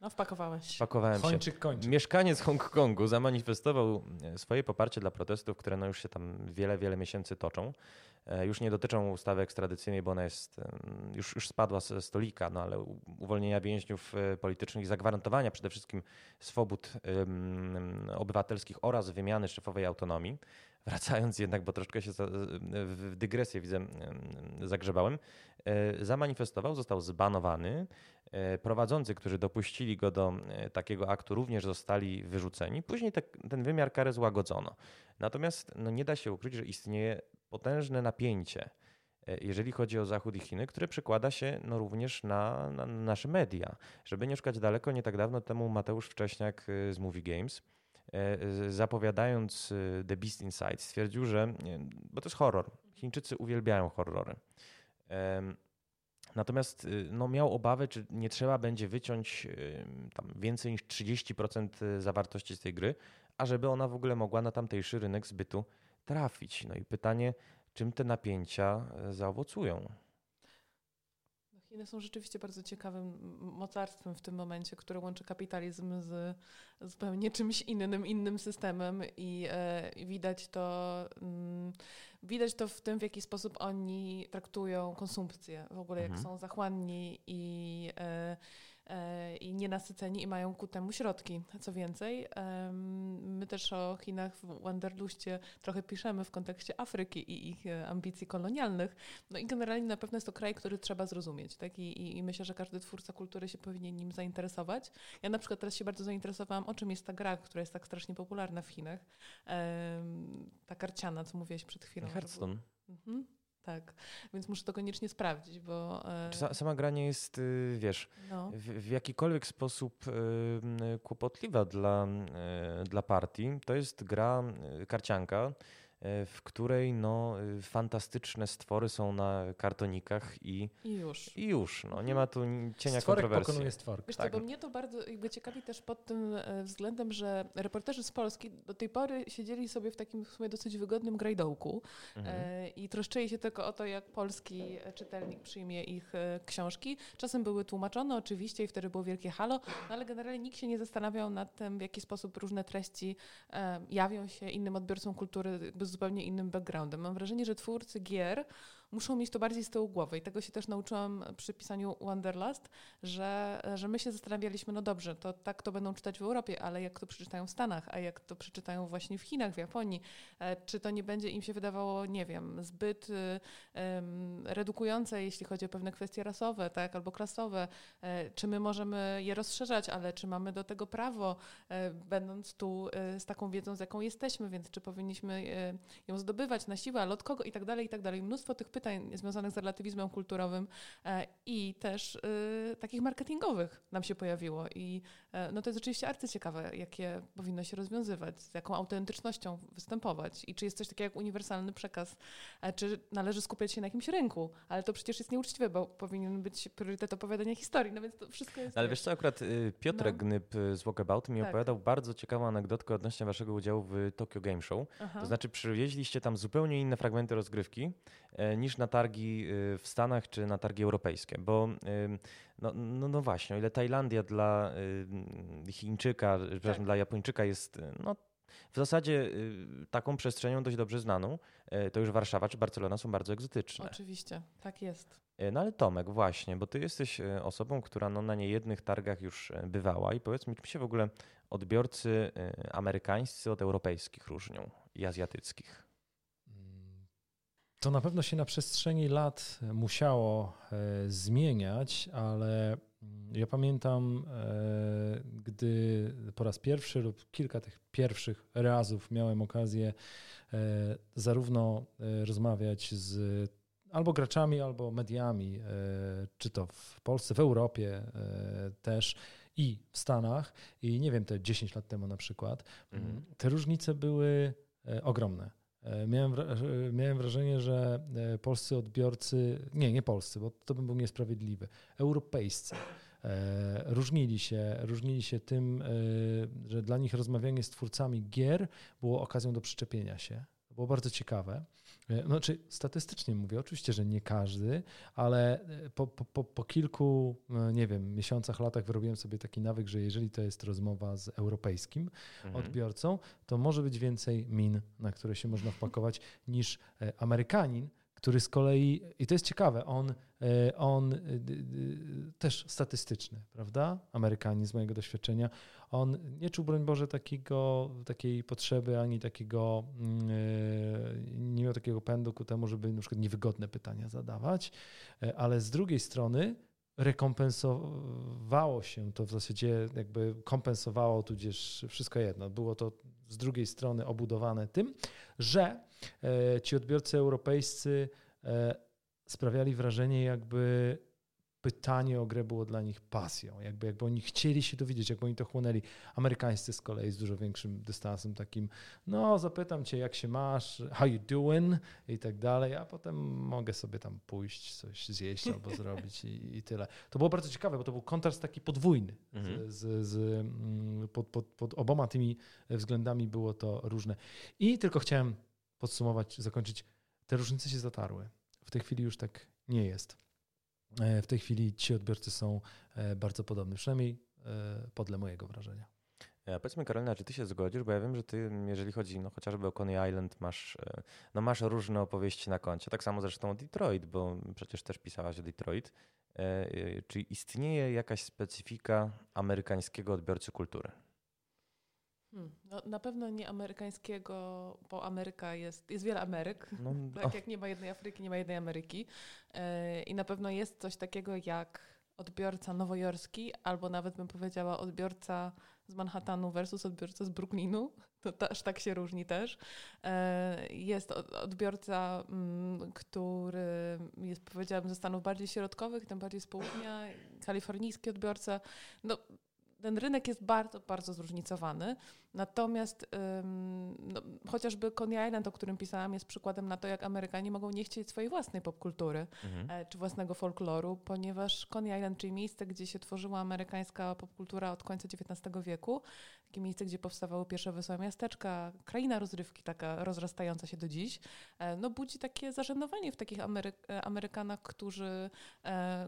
no wpakowałeś. Wpakowałem kończyk, się. Kończyk. Mieszkaniec Hongkongu zamanifestował e, swoje poparcie dla protestów, które no już się tam wiele, wiele miesięcy toczą. E, już nie dotyczą ustawy ekstradycyjnej, bo ona jest, już, już spadła ze stolika, no ale uwolnienia więźniów e, politycznych i zagwarantowania przede wszystkim swobód um, obywatelskich oraz wymiany szefowej autonomii. Wracając jednak, bo troszkę się w dygresję widzę, zagrzebałem, zamanifestował, został zbanowany. E, prowadzący, którzy dopuścili go do e, takiego aktu, również zostali wyrzuceni. Później te, ten wymiar kary złagodzono. Natomiast no, nie da się ukryć, że istnieje potężne napięcie jeżeli chodzi o Zachód i Chiny, które przekłada się no, również na, na nasze media. Żeby nie szukać daleko, nie tak dawno temu Mateusz Wcześniak z Movie Games zapowiadając The Beast Inside stwierdził, że, bo to jest horror, Chińczycy uwielbiają horrory. Natomiast y, no, miał obawy, czy nie trzeba będzie wyciąć y, tam więcej niż 30% y, zawartości z tej gry, ażeby ona w ogóle mogła na tamtejszy rynek zbytu trafić. No i pytanie, czym te napięcia zaowocują? Chiny są rzeczywiście bardzo ciekawym mocarstwem w tym momencie, które łączy kapitalizm z zupełnie czymś innym, innym systemem i e, widać to. Mm, Widać to w tym, w jaki sposób oni traktują konsumpcję, w ogóle jak mhm. są zachłanni i E, i nienasyceni i mają ku temu środki. Co więcej, my też o Chinach w Wanderluście trochę piszemy w kontekście Afryki i ich e, ambicji kolonialnych. No i generalnie na pewno jest to kraj, który trzeba zrozumieć. Tak? I, i myślę, że każdy twórca kultury się powinien nim zainteresować. Ja na przykład teraz się bardzo zainteresowałam, o czym jest ta gra, która jest tak strasznie popularna w Chinach. Ta karciana, co mówiłeś przed chwilą. Hearthstone. Mhm. Tak, więc muszę to koniecznie sprawdzić, bo... E, sama gra nie jest, y, wiesz, no. w, w, jakikolwiek sposób y, kłopotliwa dla, y, dla partii. To jest gra, karcianka, w której no, y, fantastyczne stwory są na kartonikach i, I już. I już. No, nie ma tu cienia Stworek kontrowersji. pokonuje stworek. Wiesz tak. co, bo mnie to bardzo jakby ciekawi też pod tym e, względem, że reporterzy z Polski do tej pory siedzieli sobie w takim w sumie dosyć wygodnym grajdołku mhm. e, i troszczyli się tylko o to, jak polski czytelnik przyjmie ich książki. Czasem były tłumaczone oczywiście i wtedy było wielkie halo, no, ale generalnie nikt się nie zastanawiał nad tym, w jaki sposób różne treści jawią się innym odbiorcom kultury, jakby zupełnie innym backgroundem. Mam wrażenie, że twórcy gier muszą mieć to bardziej z tyłu głowy. I tego się też nauczyłam przy pisaniu Wanderlust, że, że my się zastanawialiśmy, no dobrze, to tak to będą czytać w Europie, ale jak to przeczytają w Stanach, a jak to przeczytają właśnie w Chinach, w Japonii, e, czy to nie będzie im się wydawało, nie wiem, zbyt um, redukujące, jeśli chodzi o pewne kwestie rasowe, tak, albo klasowe, e, czy my możemy je rozszerzać, ale czy mamy do tego prawo, będąc tu z taką wiedzą, z jaką jesteśmy, więc czy powinniśmy ją zdobywać na siłę, ale od kogo i tak dalej, i tak dalej. Mnóstwo tych pytań związanych z relatywizmem kulturowym e, i też y, takich marketingowych nam się pojawiło. I e, no to jest oczywiście arcyciekawe, jakie powinno się rozwiązywać, z jaką autentycznością występować i czy jest coś takiego jak uniwersalny przekaz, e, czy należy skupiać się na jakimś rynku, ale to przecież jest nieuczciwe, bo powinien być priorytet opowiadania historii, no więc to wszystko jest... Ale wiesz co, akurat y, Piotrek no. Gnyb z Walkabout mi tak. opowiadał bardzo ciekawą anegdotkę odnośnie waszego udziału w Tokyo Game Show. Aha. To znaczy przywieźliście tam zupełnie inne fragmenty rozgrywki niż niż na targi y, w Stanach czy na targi europejskie, bo no, no, no właśnie, o ile Tajlandia dla Chińczyka, tak. przepraszam, dla Japończyka jest no, w zasadzie taką przestrzenią dość dobrze znaną, to już Warszawa czy Barcelona są bardzo egzotyczne. Oczywiście, tak jest. No ale Tomek, właśnie, bo ty jesteś osobą, która no, na niejednych targach już bywała i powiedz mi, czym się w ogóle odbiorcy amerykańscy od europejskich różnią i azjatyckich? To na pewno się na przestrzeni lat musiało e, zmieniać, ale mm, ja pamiętam, e, gdy po raz pierwszy lub kilka tych pierwszych razów miałem okazję e, zarówno rozmawiać z albo graczami, albo mediami, czy to w Polsce, w Europie też i w Stanach, i nie wiem, te 10 lat temu na przykład, mhm. te różnice były ogromne. E, miałem, miałem wrażenie, że e, polscy odbiorcy, nie, nie polscy, bo to by był niesprawiedliwy, europejscy e, różnili się, różnili się tym, że dla nich rozmawianie z twórcami gier było okazją do przyczepienia się. Było bardzo ciekawe. Znaczy, statystycznie mówię, oczywiście, że nie każdy, ale e, po, po, po kilku, e, nie wiem, miesiącach, latach wyrobiłem sobie taki nawyk, że jeżeli to jest rozmowa z europejskim mhm. odbiorcą, to może być więcej min, na które się można wpakować, niż Amerykanin, który z kolei, i to jest ciekawe, on, e, on e, też statystyczny, prawda? Amerykanin z mojego doświadczenia, on nie czuł, broń Boże, takiego, takiej potrzeby, ani takiego, mm, e, nie miał takiego pędu ku temu, żeby na przykład niewygodne pytania zadawać, ale z drugiej strony rekompensowało się to w zasadzie jakby kompensowało tudzież wszystko jedno. Było to z drugiej strony obudowane tym, że e, ci odbiorcy europejscy e, sprawiali wrażenie, jakby pytanie o grę było dla nich pasją, jakby, jakby oni chcieli się dowiedzieć, jakby oni to chłonęli. Amerykańscy z kolei z dużo większym dystansem takim, no zapytam cię jak się masz, how you doing i tak dalej, a potem mogę sobie tam pójść, coś zjeść albo zrobić i, i tyle. To było bardzo ciekawe, bo to był kontrast taki podwójny. Mhm. Z, z, mm, pod, pod, pod oboma tymi względami było to różne. I tylko chciałem podsumować, zakończyć, te różnice się zatarły. W tej chwili już tak nie jest. E, w tej chwili ci odbiorcy są e, bardzo podobni, przynajmniej e, podle mojego wrażenia. Ja powiedzmy Karolina, czy ty się zgodzisz, bo ja wiem, że ty, jeżeli chodzi no, chociażby o Coney Island, masz, no, masz różne opowieści na koncie. Tak samo zresztą o Detroit, bo przecież też pisałaś o Detroit. Czy istnieje jakaś specyfika amerykańskiego odbiorcy kultury? Hmm. No, na pewno nie amerykańskiego, bo Ameryka jest, jest wiele Ameryk. No, tak oh. jak nie ma jednej Afryki, nie ma jednej Ameryki. Yy, I na pewno jest coś takiego jak odbiorca nowojorski, albo nawet bym powiedziała odbiorca z Manhattanu versus odbiorca z Brooklynu. To też tak się różni też. Yy, jest odbiorca, mm, który jest, powiedziałabym, ze Stanów bardziej środkowych, tym bardziej z południa, kalifornijski odbiorca. No, ten rynek jest bardzo, bardzo zróżnicowany. Natomiast no, chociażby Coney Island, o którym pisałam, jest przykładem na to, jak Amerykanie mogą nie chcieć swojej własnej popkultury mhm. E, czy własnego folkloru, ponieważ Coney Island, czyli miejsce, gdzie się tworzyła amerykańska popkultura od końca XIX wieku, takie miejsce, gdzie powstawały pierwsze wesołe miasteczka, kraina rozrywki taka rozrastająca się do dziś, e, no budzi takie zażenowanie w takich Amery e, Amerykanach, którzy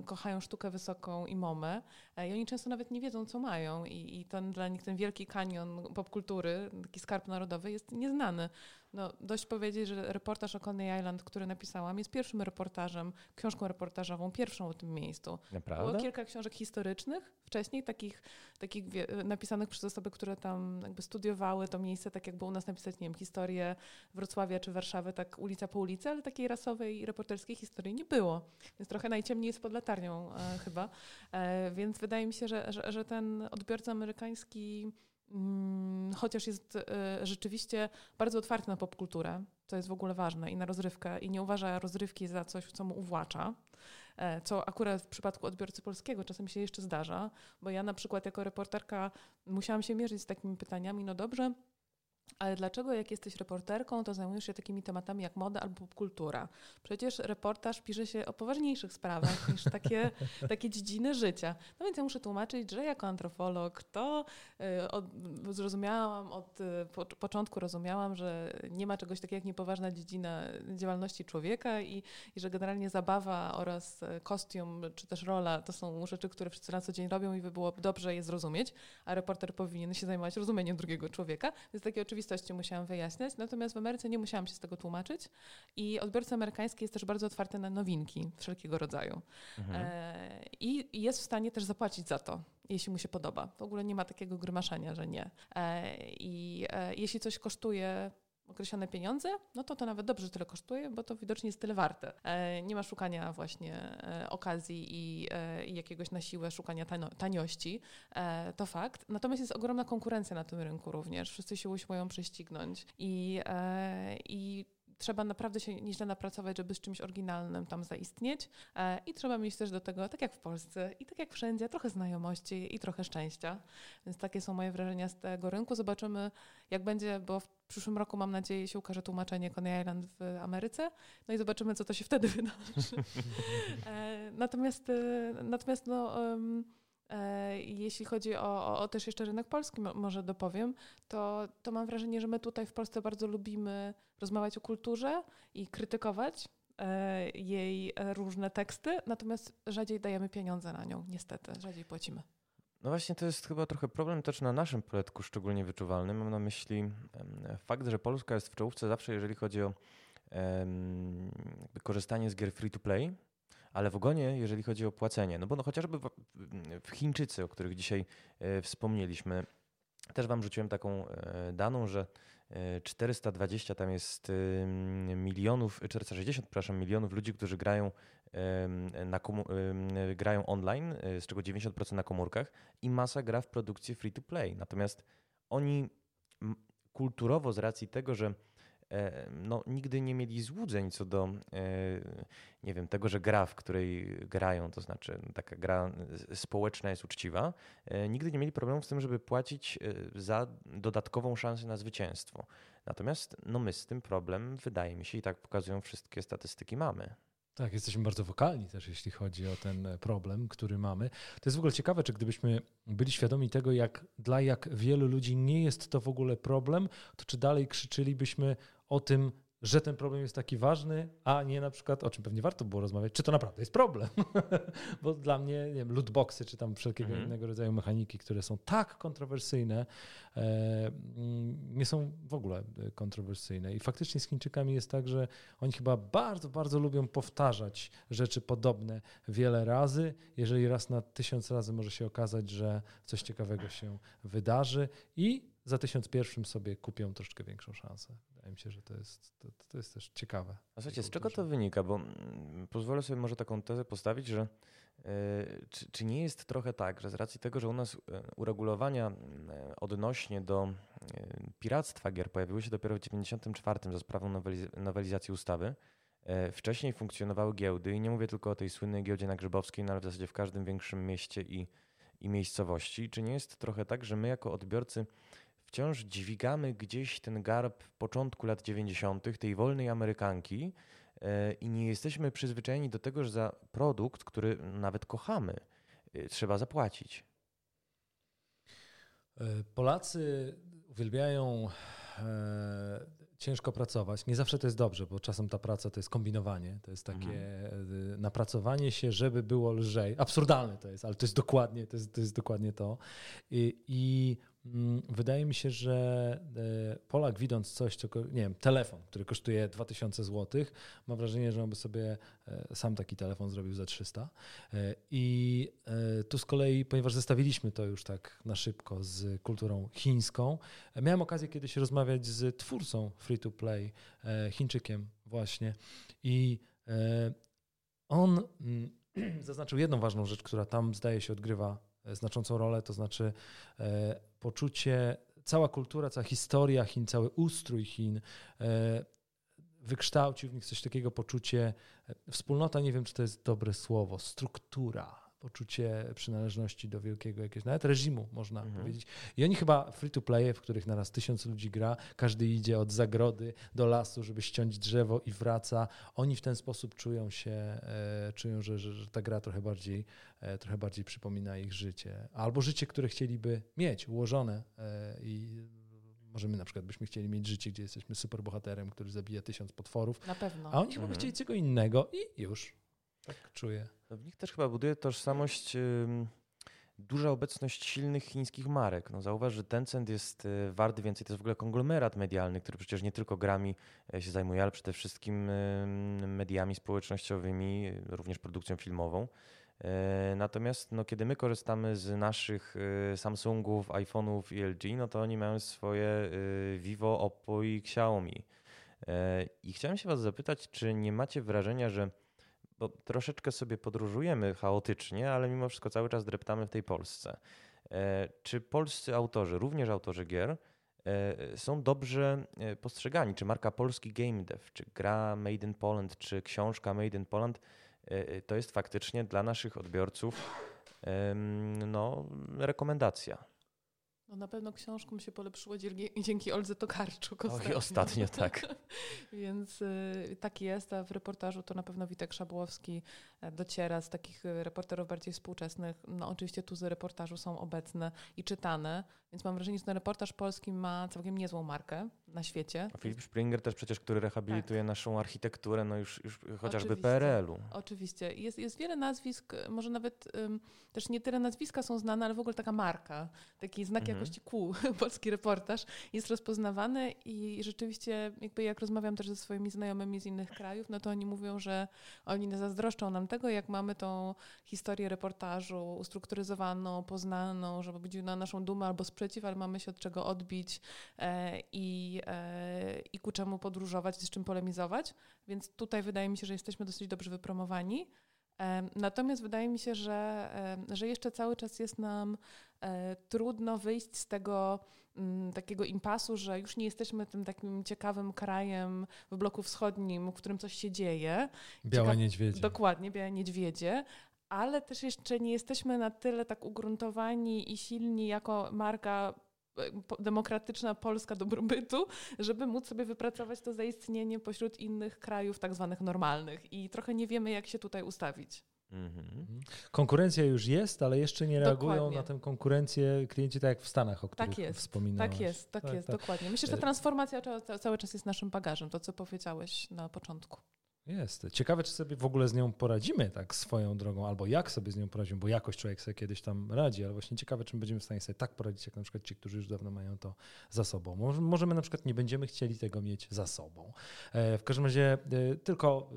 kochają sztukę wysoką i momę i oni często nawet nie wiedzą, co mają i, i ten dla nich ten wielki kanion popkultury kultury, taki skarb narodowy jest nieznany. No, dość powiedzieć, że reportaż o Coney Island, który napisałam, jest pierwszym reportażem, książką reportażową, pierwszą o tym miejscu. Naprawdę? Było kilka książek historycznych wcześniej, takich, takich napisanych przez osoby, które tam jakby studiowały to miejsce, tak jakby u nas napisać, nie wiem, historię Wrocławia czy Warszawy, tak ulica po ulicy, ale takiej rasowej i reporterskiej historii nie było. Więc trochę najciemniej jest pod latarnią e, chyba. E, więc wydaje mi się, że, że, że ten odbiorca amerykański chociaż jest e, rzeczywiście bardzo otwarty na popkulturę, to jest w ogóle ważne, i na rozrywkę, i nie uważa rozrywki za coś, co mu uwłacza, e, co akurat w przypadku odbiorcy polskiego czasem się jeszcze zdarza, bo ja na przykład jako reporterka musiałam się mierzyć z takimi pytaniami, no dobrze, ale dlaczego jak jesteś reporterką, to zajmujesz się takimi tematami jak moda albo kultura? Przecież reportaż pisze się o poważniejszych sprawach niż takie, takie dziedziny życia. No więc ja muszę tłumaczyć, że jako antropolog to y, od, zrozumiałam, od y, po, początku rozumiałam, że nie ma czegoś takiego jak niepoważna dziedzina działalności człowieka i, i że generalnie zabawa oraz y, kostium czy też rola to są rzeczy, które wszyscy na co dzień robią i by było dobrze je zrozumieć, a reporter powinien się zajmować rozumieniem drugiego człowieka. Więc takie oczywiste rzeczywistości musiałam wyjaśniać, natomiast w Ameryce nie musiałam się z tego tłumaczyć i odbiorca amerykański jest też bardzo otwarty na nowinki wszelkiego rodzaju mhm. e, i jest w stanie też zapłacić za to, jeśli mu się podoba. W ogóle nie ma takiego grymaszenia, że nie. E, I e, jeśli coś kosztuje określone pieniądze, no to to nawet dobrze, że tyle kosztuje, bo to widocznie jest tyle warte. E, nie ma szukania właśnie e, okazji i, e, i jakiegoś na siłę szukania taniości. To fakt. Natomiast jest ogromna konkurencja na tym rynku również. Wszyscy się usiłują prześcignąć i, i trzeba naprawdę się nieźle napracować, żeby z czymś oryginalnym tam zaistnieć. I trzeba mieć też do tego, tak jak w Polsce i tak jak wszędzie, trochę znajomości i trochę szczęścia. Więc takie są moje wrażenia z tego rynku. Zobaczymy, jak będzie, bo w przyszłym roku mam nadzieję się ukaże tłumaczenie Coney Island w Ameryce. No i zobaczymy, co to się wtedy wydarzy. E, natomiast, e, natomiast no, e, jeśli chodzi o, o, też jeszcze rynek polski, może dopowiem, to, to mam wrażenie, że my tutaj w Polsce bardzo lubimy rozmawiać o kulturze i krytykować jej różne teksty, natomiast rzadziej dajemy pieniądze na nią, niestety, rzadziej płacimy. No właśnie to jest chyba trochę problem też na naszym poletku szczególnie wyczuwalny. Mam na myśli fakt, że Polska jest w czołówce zawsze, jeżeli chodzi o korzystanie z gier free to play, ale w ogonie, jeżeli chodzi o płacenie. No bo no chociażby w, w Chińczycy, o których dzisiaj e, wspomnieliśmy, też wam rzuciłem taką e, daną, że 420 e, tam jest milionów, 460, przepraszam, milionów ludzi, którzy grają na grają online, z czego 90% na komórkach i masa gra w produkcji free to play. Natomiast oni kulturowo z racji tego, że no, nigdy nie mieli złudzeń co do nie wiem, tego, że gra, w której grają, to znaczy taka gra społeczna jest uczciwa, nigdy nie mieli problemu z tym, żeby płacić za dodatkową szansę na zwycięstwo. Natomiast no my z tym problem, wydaje mi się, i tak pokazują wszystkie statystyki, mamy. Tak, jesteśmy bardzo wokalni też, jeśli chodzi o ten problem, który mamy. To jest w ogóle ciekawe, czy gdybyśmy byli świadomi tego, jak dla jak wielu ludzi nie jest to w ogóle problem, to czy dalej krzyczylibyśmy o tym, że ten problem jest taki ważny, a nie na przykład, o czym pewnie warto było rozmawiać, czy to naprawdę jest problem. Bo dla mnie, nie wiem, lootboxy, czy tam wszelkiego mhm. innego rodzaju mechaniki, które są tak kontrowersyjne, e, mm, nie są w ogóle kontrowersyjne. I faktycznie z Chińczykami jest tak, że oni chyba bardzo, bardzo lubią powtarzać rzeczy podobne wiele razy. Jeżeli raz na tysiąc razy może się okazać, że coś ciekawego się wydarzy i za tysiąc pierwszym sobie kupią troszeczkę większą szansę. Wydaje mi się, że to jest, to, to jest też ciekawe. A słuchajcie, z czego to wynika? Bo mm, pozwolę sobie może taką tezę postawić, że yy, czy, czy, nie jest trochę tak, że z racji tego, że u nas e, uregulowania e, odnośnie do piractwa gier pojawiły się dopiero w 1994 za sprawą noweliz nowelizacji ustawy, Wcześniej funkcjonowały giełdy i nie mówię tylko o tej słynnej giełdzie na Grzybowskiej, no ale w zasadzie w każdym większym mieście i, i miejscowości. Czy nie jest trochę tak, że my jako odbiorcy wciąż dźwigamy gdzieś ten garb początku lat 90., tej wolnej Amerykanki e, i nie jesteśmy przyzwyczajeni do tego, że za produkt, który nawet kochamy, e, trzeba zapłacić. E, Polacy uwielbiają ciężko pracować. Nie zawsze to jest dobrze, bo czasem ta praca to jest kombinowanie, to jest takie mhm. napracowanie się, żeby było lżej. Absurdalne to jest, ale to jest dokładnie to. Jest, to, jest dokładnie to. I, i wydaje mi się, że e, Polak widząc coś, co, nie wiem, telefon, który kosztuje 2000 zł, ma wrażenie, że on by sobie e, sam taki telefon zrobił za 300. E, I tu z kolei, ponieważ zestawiliśmy to już tak na szybko z kulturą chińską, miałem okazję kiedyś rozmawiać z twórcą free to play, Chińczykiem właśnie. I on mm, zaznaczył jedną ważną rzecz, która tam zdaje się odgrywa znaczącą rolę, to znaczy poczucie, cała kultura, cała historia Chin, cały ustrój Chin e, wykształcił w nich coś takiego poczucie, e, wspólnota, nie wiem czy to jest dobre słowo, struktura, poczucie przynależności do wielkiego jakiegoś, nawet reżimu można mhm. powiedzieć. I oni chyba free to play, w których naraz tysiąc ludzi gra, każdy idzie od zagrody do lasu, żeby ściąć drzewo i wraca. Oni w ten sposób czują się, e, czują, że, że, że, ta gra trochę bardziej, e, trochę bardziej przypomina ich życie. Albo życie, które chcieliby mieć, ułożone e, i może my na przykład byśmy chcieli mieć życie, gdzie jesteśmy superbohaterem, który zabija tysiąc potworów. Na pewno. A oni chyba mhm. chcieli czego innego i już. Tak czuję. No w nich też chyba buduje tożsamość duża obecność silnych chińskich marek. No zauważ, że Tencent jest y, wart więcej. To jest w ogóle konglomerat medialny, który przecież nie tylko grami e, się zajmuje, ale przede wszystkim mediami społecznościowymi, również produkcją filmową. E, natomiast no, kiedy my korzystamy z naszych y, Samsungów, iPhone'ów i LG, no to oni mają swoje y, Vivo, Oppo i Xiaomi. E, I chciałem się Was zapytać, czy nie macie wrażenia, że bo troszeczkę sobie podróżujemy chaotycznie, ale mimo wszystko cały czas dreptamy w tej Polsce. E, czy polscy autorzy, również autorzy gier, e, są dobrze e, postrzegani? Czy marka polski game dev, czy gra Made in Poland, czy książka Made in Poland to jest faktycznie dla naszych odbiorców no, rekomendacja? No na pewno książkom się polepszyło dzięki, dzięki Oldze Tokarczuk ostatnio. Oj, ostatnio, tak. Więc y, tak jest, a w reportażu to na pewno Witek Szabłowski e, dociera z takich y, reporterów bardziej współczesnych. No oczywiście tu z reportażu są obecne i czytane, więc mam wrażenie, że ten reportaż polski ma całkiem niezłą markę na świecie. A Filip Springer też przecież, który rehabilituje tak. naszą architekturę, no już, już chociażby PRL-u. Oczywiście. Jest, jest wiele nazwisk, może nawet um, też nie tyle nazwiska są znane, ale w ogóle taka marka, taki znak mhm. jakości kół, polski reportaż jest rozpoznawany i rzeczywiście jakby jak rozmawiam też ze swoimi znajomymi z innych krajów, no to oni mówią, że oni nie zazdroszczą nam tego, jak mamy tą historię reportażu ustrukturyzowaną, poznaną, żeby budził na naszą dumę albo sprzeciw, ale mamy się od czego odbić e, i, e, i ku czemu podróżować, z czym polemizować. Więc tutaj wydaje mi się, że jesteśmy dosyć dobrze wypromowani. Natomiast wydaje mi się, że, że jeszcze cały czas jest nam e, trudno wyjść z tego mm, takiego impasu, że już nie jesteśmy tym takim ciekawym krajem w bloku wschodnim, w którym coś się dzieje. Białe Cieka niedźwiedzie. Dokładnie, białe niedźwiedzie, ale też jeszcze nie jesteśmy na tyle tak ugruntowani i silni jako marka e, demokratyczna Polska dobrobytu, żeby móc sobie wypracować to zaistnienie pośród innych krajów tak zwanych normalnych i trochę nie wiemy, jak się tutaj ustawić. Mhm. Konkurencja już jest, ale jeszcze nie reagują dokładnie. na tę konkurencję klienci tak jak w Stanach, o których tak jest, wspominałeś. Tak jest, tak, tak jest, tak. dokładnie. Myślę, że ta e, transformacja cały czas jest naszym bagażem, to co powiedziałeś na początku. Jest. Ciekawe, czy sobie w ogóle z nią poradzimy tak swoją drogą, albo jak sobie z nią poradzimy, bo jakoś człowiek sobie kiedyś tam radzi, ale właśnie ciekawe, czy będziemy w stanie sobie tak poradzić, jak na przykład ci, którzy już dawno mają to za sobą. Może, może my na przykład nie będziemy chcieli tego mieć za sobą. E, w każdym razie e, tylko e,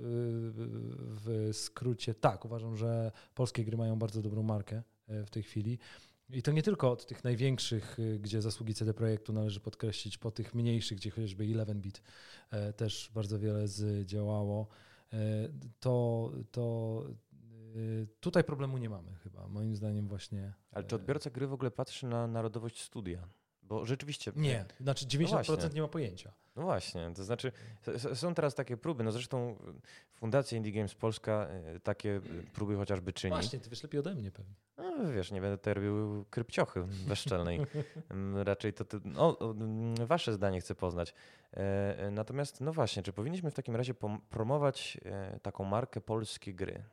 w skrócie tak, uważam, że polskie gry mają bardzo dobrą markę w tej chwili. I to nie tylko od tych największych, y, gdzie zasługi CD Projektu należy podkreślić, po tych mniejszych, gdzie chociażby 11-bit e, też bardzo wiele zdziałało, e, to, to y, tutaj problemu nie mamy chyba, moim zdaniem właśnie. Ale czy odbiorca gry w ogóle patrzy na narodowość studia? Bo rzeczywiście. Nie, znaczy 90% no nie ma pojęcia. No właśnie, to znaczy są teraz takie próby, no zresztą Fundacja Indie Games Polska e, takie próby chociażby czyni. Właśnie, ty wiesz lepiej ode mnie pewnie. No wiesz, nie będę tutaj robił krypciochy bezczelnej. Mm, raczej to ty, no, mm, wasze zdanie chcę poznać. E, e, natomiast no właśnie, czy powinniśmy w takim razie promować taką markę polskie gry?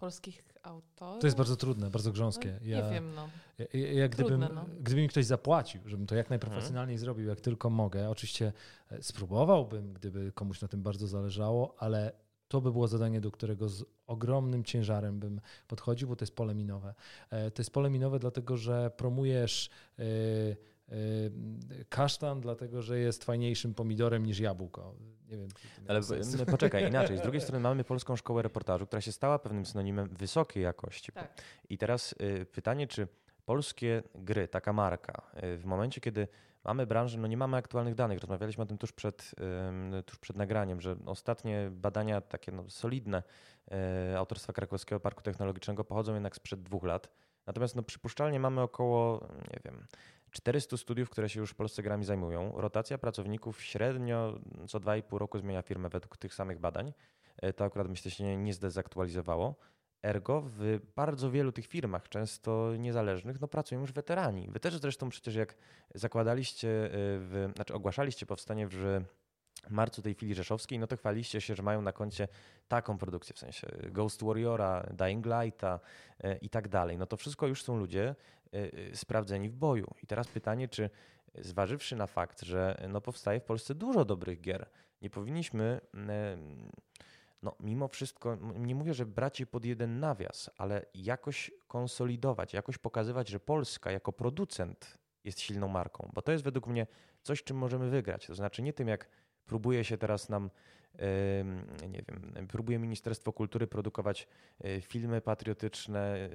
Polskich autorów? To jest bardzo trudne, bardzo grząskie. No, ja, nie wiem, no. Ja, ja gdybym, Trudne, no. gdyby mi ktoś zapłacił, żebym to jak najprofesjonalniej mhm. zrobił, jak tylko mogę, oczywiście e, spróbowałbym, gdyby komuś na tym bardzo zależało, ale to by było zadanie, do którego z ogromnym ciężarem bym podchodził, bo to jest pole minowe. E, to jest pole minowe, dlatego że promujesz e, kasztan, dlatego że jest fajniejszym pomidorem niż jabłko. Nie wiem. Ale no, poczekaj, inaczej. Z drugiej strony mamy Polską Szkołę Reportażu, która się stała pewnym synonimem wysokiej jakości. Tak. I teraz y, pytanie, czy polskie gry, taka marka, y, w momencie, kiedy mamy branżę, no nie mamy aktualnych danych, rozmawialiśmy o tym tuż przed, tuż przed nagraniem, że ostatnie badania takie no, solidne y, autorstwa Krakowskiego Parku Technologicznego pochodzą jednak sprzed dwóch lat. Natomiast no, przypuszczalnie mamy około, nie wiem, 400 studiów, które się już w Polsce grami zajmują. Rotacja pracowników średnio co 2,5 roku zmienia firmę według tych samych badań. E, to akurat myślę się nie, zdezaktualizowało. Ergo w bardzo wielu tych firmach, często niezależnych, no pracują już weterani. Wy też zresztą przecież jak zakładaliście, e, w, znaczy ogłaszaliście powstanie w marcu tej filii rzeszowskiej, no to chwaliście się, że mają na koncie taką produkcję, w sensie Ghost Warriora, Dying Lighta e, i tak dalej. No to wszystko już są ludzie sprawdzeni w boju. I teraz pytanie, czy zważywszy na fakt, że no powstaje w Polsce dużo dobrych gier, nie powinniśmy no, mimo wszystko, nie mówię, że brać je pod jeden nawias, ale jakoś konsolidować, jakoś pokazywać, że Polska jako producent jest silną marką, bo to jest według mnie coś, czym możemy wygrać. To znaczy nie tym, jak próbuje się teraz nam, nie wiem, próbuje Ministerstwo Kultury produkować e, filmy patriotyczne,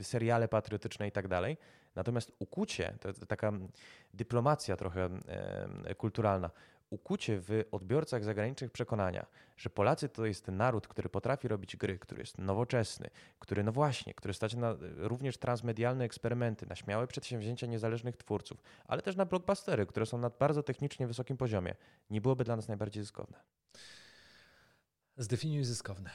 e, seriale patriotyczne i tak dalej. Natomiast ukucie, to taka dyplomacja trochę kulturalna, ukucie w odbiorcach zagranicznych przekonania, że Polacy to jest naród, który potrafi robić gry, który jest nowoczesny, który no właśnie, który stać na również transmedialne eksperymenty, na śmiałe przedsięwzięcia niezależnych twórców, ale też na blockbustery, które są na bardzo technicznie wysokim poziomie, nie byłoby dla nas najbardziej zyskowne. Zdefiniuj zyskowne.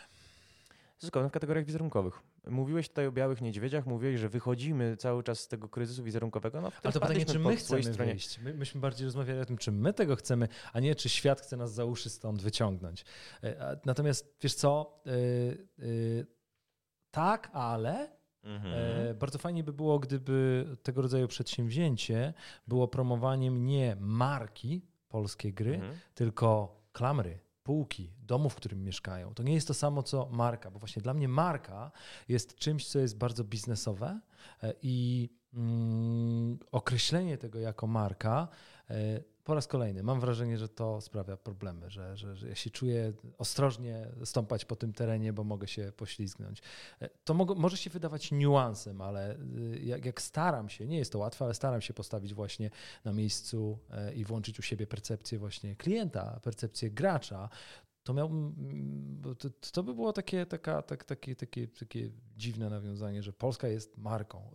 Zyskowne w kategoriach wizerunkowych. Mówiłeś tutaj o białych niedźwiedziach, mówiłeś, że wychodzimy cały czas z tego kryzysu wizerunkowego. No, Ale to pytanie, czy my chcemy stronie. wyjść? My, myśmy bardziej rozmawiali o tym, czy my tego chcemy, a nie czy świat chce nas za uszy stąd wyciągnąć. E, natomiast wiesz co, yy, yy, tak, ale Mhm. Bardzo fajnie by było, gdyby tego rodzaju przedsięwzięcie było promowaniem nie marki polskiej gry, mhm. tylko klamry, półki, domu, w którym mieszkają. To nie jest to samo co marka, bo właśnie dla mnie marka jest czymś, co jest bardzo biznesowe e, i mm, określenie tego jako marka e, po raz kolejny mam wrażenie, że to sprawia problemy, że, że, że ja się czuję ostrożnie stąpać po tym terenie, bo mogę się poślizgnąć. E, to może się wydawać niuansem, ale y, jak, jak, staram się, nie jest to łatwe, ale staram się postawić właśnie na miejscu e, i włączyć u siebie percepcję właśnie klienta, percepcję gracza, to miał, to, to by było takie, taka, tak, takie, takie, takie dziwne nawiązanie, że Polska jest marką,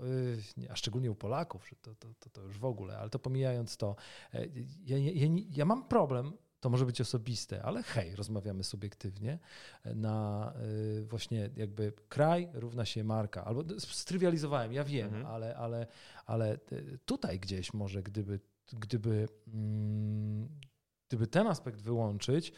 yy, a szczególnie u Polaków, że to, to, to, to już w ogóle, ale to pomijając to, e, ja, ja, ja mam problem to może być osobiste, ale hej, rozmawiamy subiektywnie na y, właśnie jakby kraj równa się marka. Albo strywializowałem, ja wiem, mhm. ale, ale, ale y, tutaj gdzieś może gdyby, gdyby, mm, gdyby ten aspekt wyłączyć,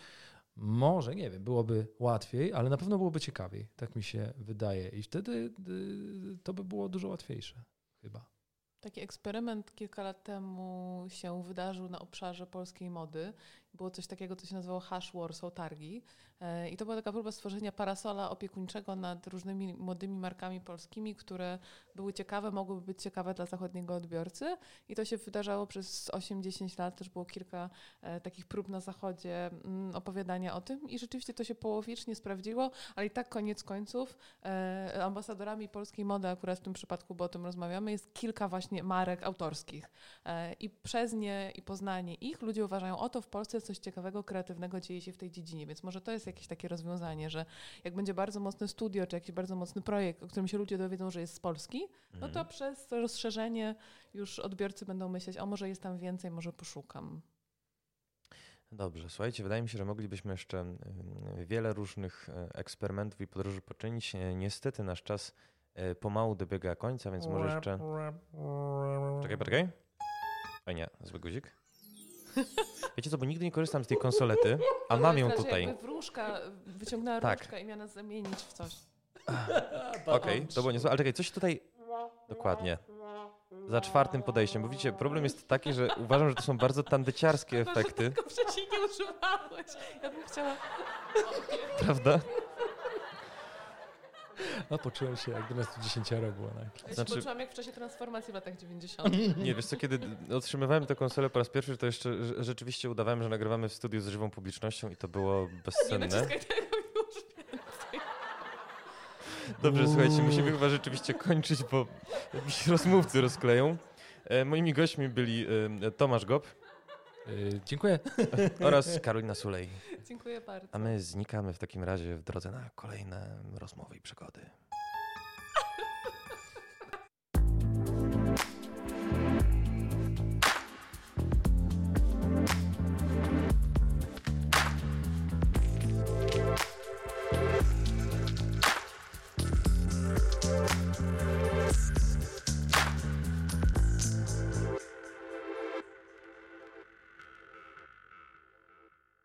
może, nie wiem, byłoby łatwiej, ale na pewno byłoby ciekawiej, tak mi się wydaje. I wtedy y, to by było dużo łatwiejsze, chyba. Taki eksperyment kilka lat temu się wydarzył na obszarze polskiej mody. Było coś takiego, co się nazywało Hash Warsaw Targi. E, I to była taka próba stworzenia parasola opiekuńczego nad różnymi młodymi markami polskimi, które były ciekawe, mogłyby być ciekawe dla zachodniego odbiorcy. I to się wydarzało przez 8-10 lat. Też było kilka e, takich prób na zachodzie mm, opowiadania o tym. I rzeczywiście to się połowicznie sprawdziło, ale i tak koniec końców e, ambasadorami polskiej mody, akurat w tym przypadku, bo o tym rozmawiamy, jest kilka właśnie marek autorskich. I przez nie i poznanie ich ludzie uważają, oto w Polsce coś ciekawego, kreatywnego dzieje się w tej dziedzinie. Więc może to jest jakieś takie rozwiązanie, że jak będzie bardzo mocne studio, czy jakiś bardzo mocny projekt, o którym się ludzie dowiedzą, że jest z Polski, no to mhm. przez rozszerzenie już odbiorcy będą myśleć, o może jest tam więcej, może poszukam. Dobrze, słuchajcie, wydaje mi się, że moglibyśmy jeszcze wiele różnych e, eksperymentów i podróży poczynić. E, niestety nasz czas e, pomału dobiega końca, więc może jeszcze... Czekaj, poczekaj. O nie, zły guzik. Wiecie co, bo nigdy nie korzystam z tej konsolety, a mam ją tutaj. Jakby wróżka wyciągnęła tak. różdżkę i miała nas zamienić w coś. Okej, okay, to było niezłe. Ale czekaj, coś tutaj... Dokładnie. Za czwartym podejściem. Bo widzicie, problem jest taki, że uważam, że to są bardzo tandyciarskie efekty. Tylko wcześniej nie używałeś. Ja bym chciała... Prawda? No poczułem się, jakby nas tu dziesięcioro było. Tak. Ja znaczy... poczułam jak w czasie transformacji w latach 90. Nie, wiesz co, kiedy otrzymywałem tę konsolę po raz pierwszy, to jeszcze rzeczywiście udawałem, że nagrywamy w studiu z żywą publicznością i to było bezcenne. Nie tego już Dobrze, słuchajcie, musimy chyba rzeczywiście kończyć, bo jakiś rozmówcy rozkleją. E, moimi gośćmi byli e, Tomasz Gop. Yy, dziękuję. Oraz Karolina Sulej. Dziękuję bardzo. A my znikamy w takim razie w drodze na kolejne rozmowy i przygody.